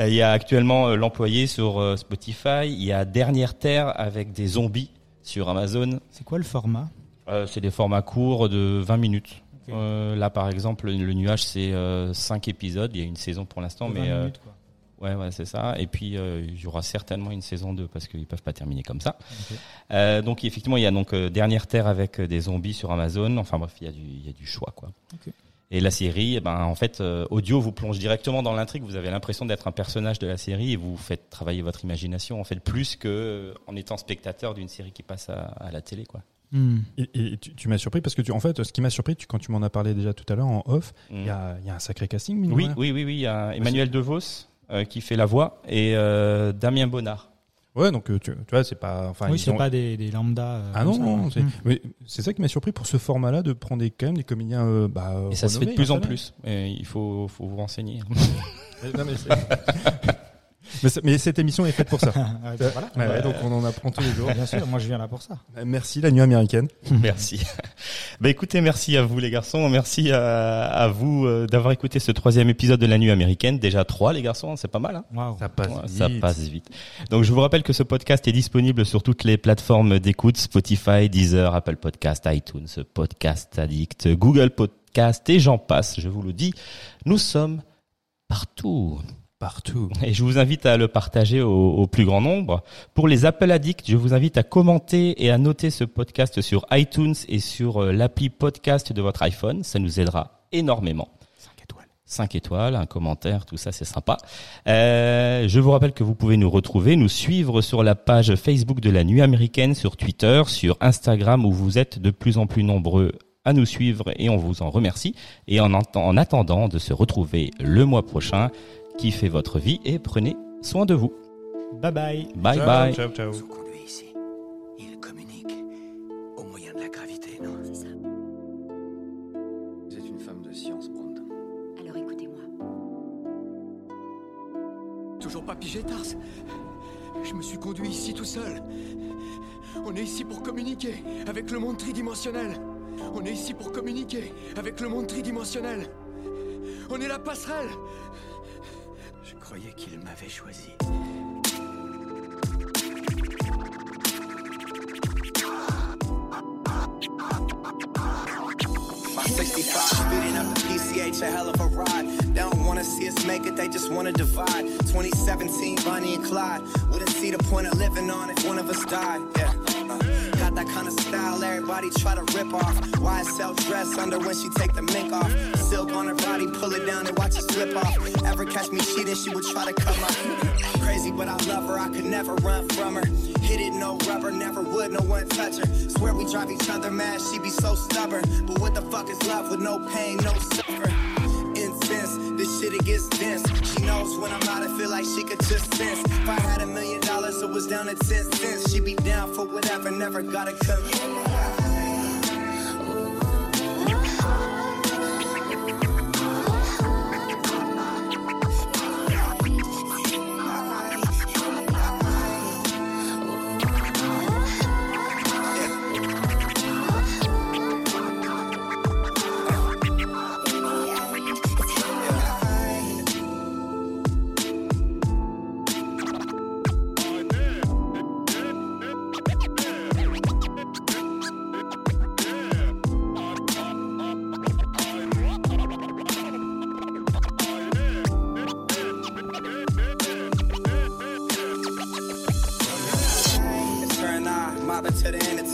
Euh, Il y a actuellement euh, l'employé sur euh, Spotify. Il y a Dernière Terre avec des zombies sur Amazon. C'est quoi le format? Euh, c'est des formats courts de 20 minutes. Euh, là, par exemple, le nuage, c'est euh, 5 épisodes. Il y a une saison pour l'instant, 20 mais euh, minutes, quoi. ouais, ouais, c'est ça. Et puis, euh, il y aura certainement une saison 2 parce qu'ils peuvent pas terminer comme ça. Euh, donc, effectivement, il y a donc euh, Dernière Terre avec des zombies sur Amazon. Enfin bref, il y a du, il y a du choix, quoi. Et la série, eh ben, en fait, euh, audio vous plonge directement dans l'intrigue. Vous avez l'impression d'être un personnage de la série et vous faites travailler votre imagination, en fait, plus que euh, en étant spectateur d'une série qui passe à, à la télé, quoi. Hmm. Et, et tu, tu m'as surpris parce que tu, en fait, ce qui m'a surpris, tu, quand tu m'en as parlé déjà tout à l'heure en off, il y, a, y a un sacré casting. Oui, oui, oui, oui. Il y a Emmanuel DeVos euh, qui fait la voix et euh, Damien Bonnard. Ouais, donc euh, tu, tu vois, c'est pas. Enfin, oui, c'est ont- pas des, des lambda. euh, Ah non, ça, non, c'est Hmm. mais c'est ça qui m'a surpris pour ce format-là de prendre des, quand même des comédiens. euh, bah, Et ça se fait de plus en installés. plus. Et il faut, faut vous renseigner. Non, mais, c'est- mais, cette émission est faite pour ça. Ouais, bah, voilà. Ouais, ouais, donc on en apprend tous les jours. Bien sûr, moi je viens là pour ça. Merci la nuit américaine. merci. Bah écoutez, merci à vous les garçons, merci à, à vous euh, d'avoir écouté ce troisième épisode de la nuit américaine. Déjà trois les garçons, c'est pas mal. Hein Waouh. Ça passe Ouais, vite. Ça passe vite. Donc je vous rappelle que ce podcast est disponible sur toutes les plateformes d'écoute Spotify, Deezer, Apple Podcast, iTunes, Podcast Addict, Google Podcast et j'en passe. Je vous le dis, nous sommes partout. Partout. Et je vous invite à le partager au, au plus grand nombre. Pour les Apple Addicts, je vous invite à commenter et à noter ce podcast sur iTunes et sur euh, l'appli podcast de votre iPhone. Ça nous aidera énormément. 5 étoiles. 5 étoiles, un commentaire, tout ça c'est sympa. Euh, je vous rappelle que vous pouvez nous retrouver, nous suivre sur la page Facebook de la Nuit Américaine, sur Twitter, sur Instagram où vous êtes de plus en plus nombreux à nous suivre et on vous en remercie. Et en, en attendant de se retrouver le mois prochain, kiffez votre vie et prenez soin de vous. Bye bye. Bye ciao, bye. Ciao, ciao. Sous conduit ici. Il communique au moyen de la gravité, non C'est ça. Vous êtes une femme de science, Brandon. Alors écoutez-moi. Toujours pas pigé, Tars Je me suis conduit ici tout seul. On est ici pour communiquer avec le monde tridimensionnel. On est ici pour communiquer avec le monde tridimensionnel. On est la passerelle. Croyais qu'il m'avait choisi. My 65 speeding up the PCH, a hell of a ride. They don't wanna see us make it, they just wanna divide. 2017, Bonnie and Clyde. Wouldn't see the point of living on if one of us died. Yeah. Got that kind of style everybody try to rip off. YSL dress under when she take the mink off. Silk on her body, pull it down and watch it slip off. Ever catch me cheating, she would try to cut my. Crazy, but I love her, I could never run from her. Hit it, no rubber, never would, no one touch her. Swear we drive each other mad, she be so stubborn. But what the fuck is love with no pain, no suffering? Incense, this shit it gets dense. She knows when I'm out, I feel like she could just sense. If I had a million dollars, it was down to 10 cents. She be down for whatever, never gotta come.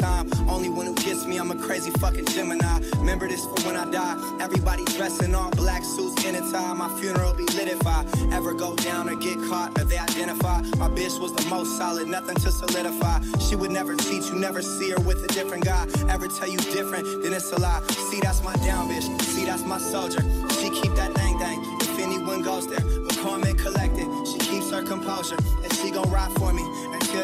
Time. Only one who gets me, I'm a crazy fucking Gemini. Remember this for when I die. Everybody dressing all black suits in a tie. My funeral be lit if I ever go down or get caught or they identify. My bitch was the most solid, nothing to solidify. She would never cheat, you never see her with a different guy. Ever tell you different, then it's a lie. See, that's my down bitch. See, that's my soldier. She keep that thing thing. If anyone goes there, but calm and collected. She keeps her composure, and she gon' ride for me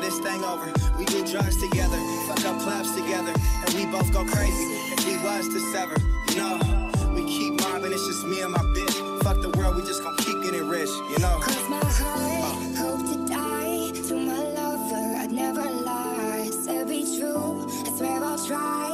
this thing over. We do drugs together, fuck up clubs together, and we both go crazy if we was to sever. You know, we keep mobbing, it's just me and my bitch. Fuck the world, we just gon' keep getting rich, you know. Cross my heart, hope to die to my lover. I'd never lie, said be true. I swear I'll try.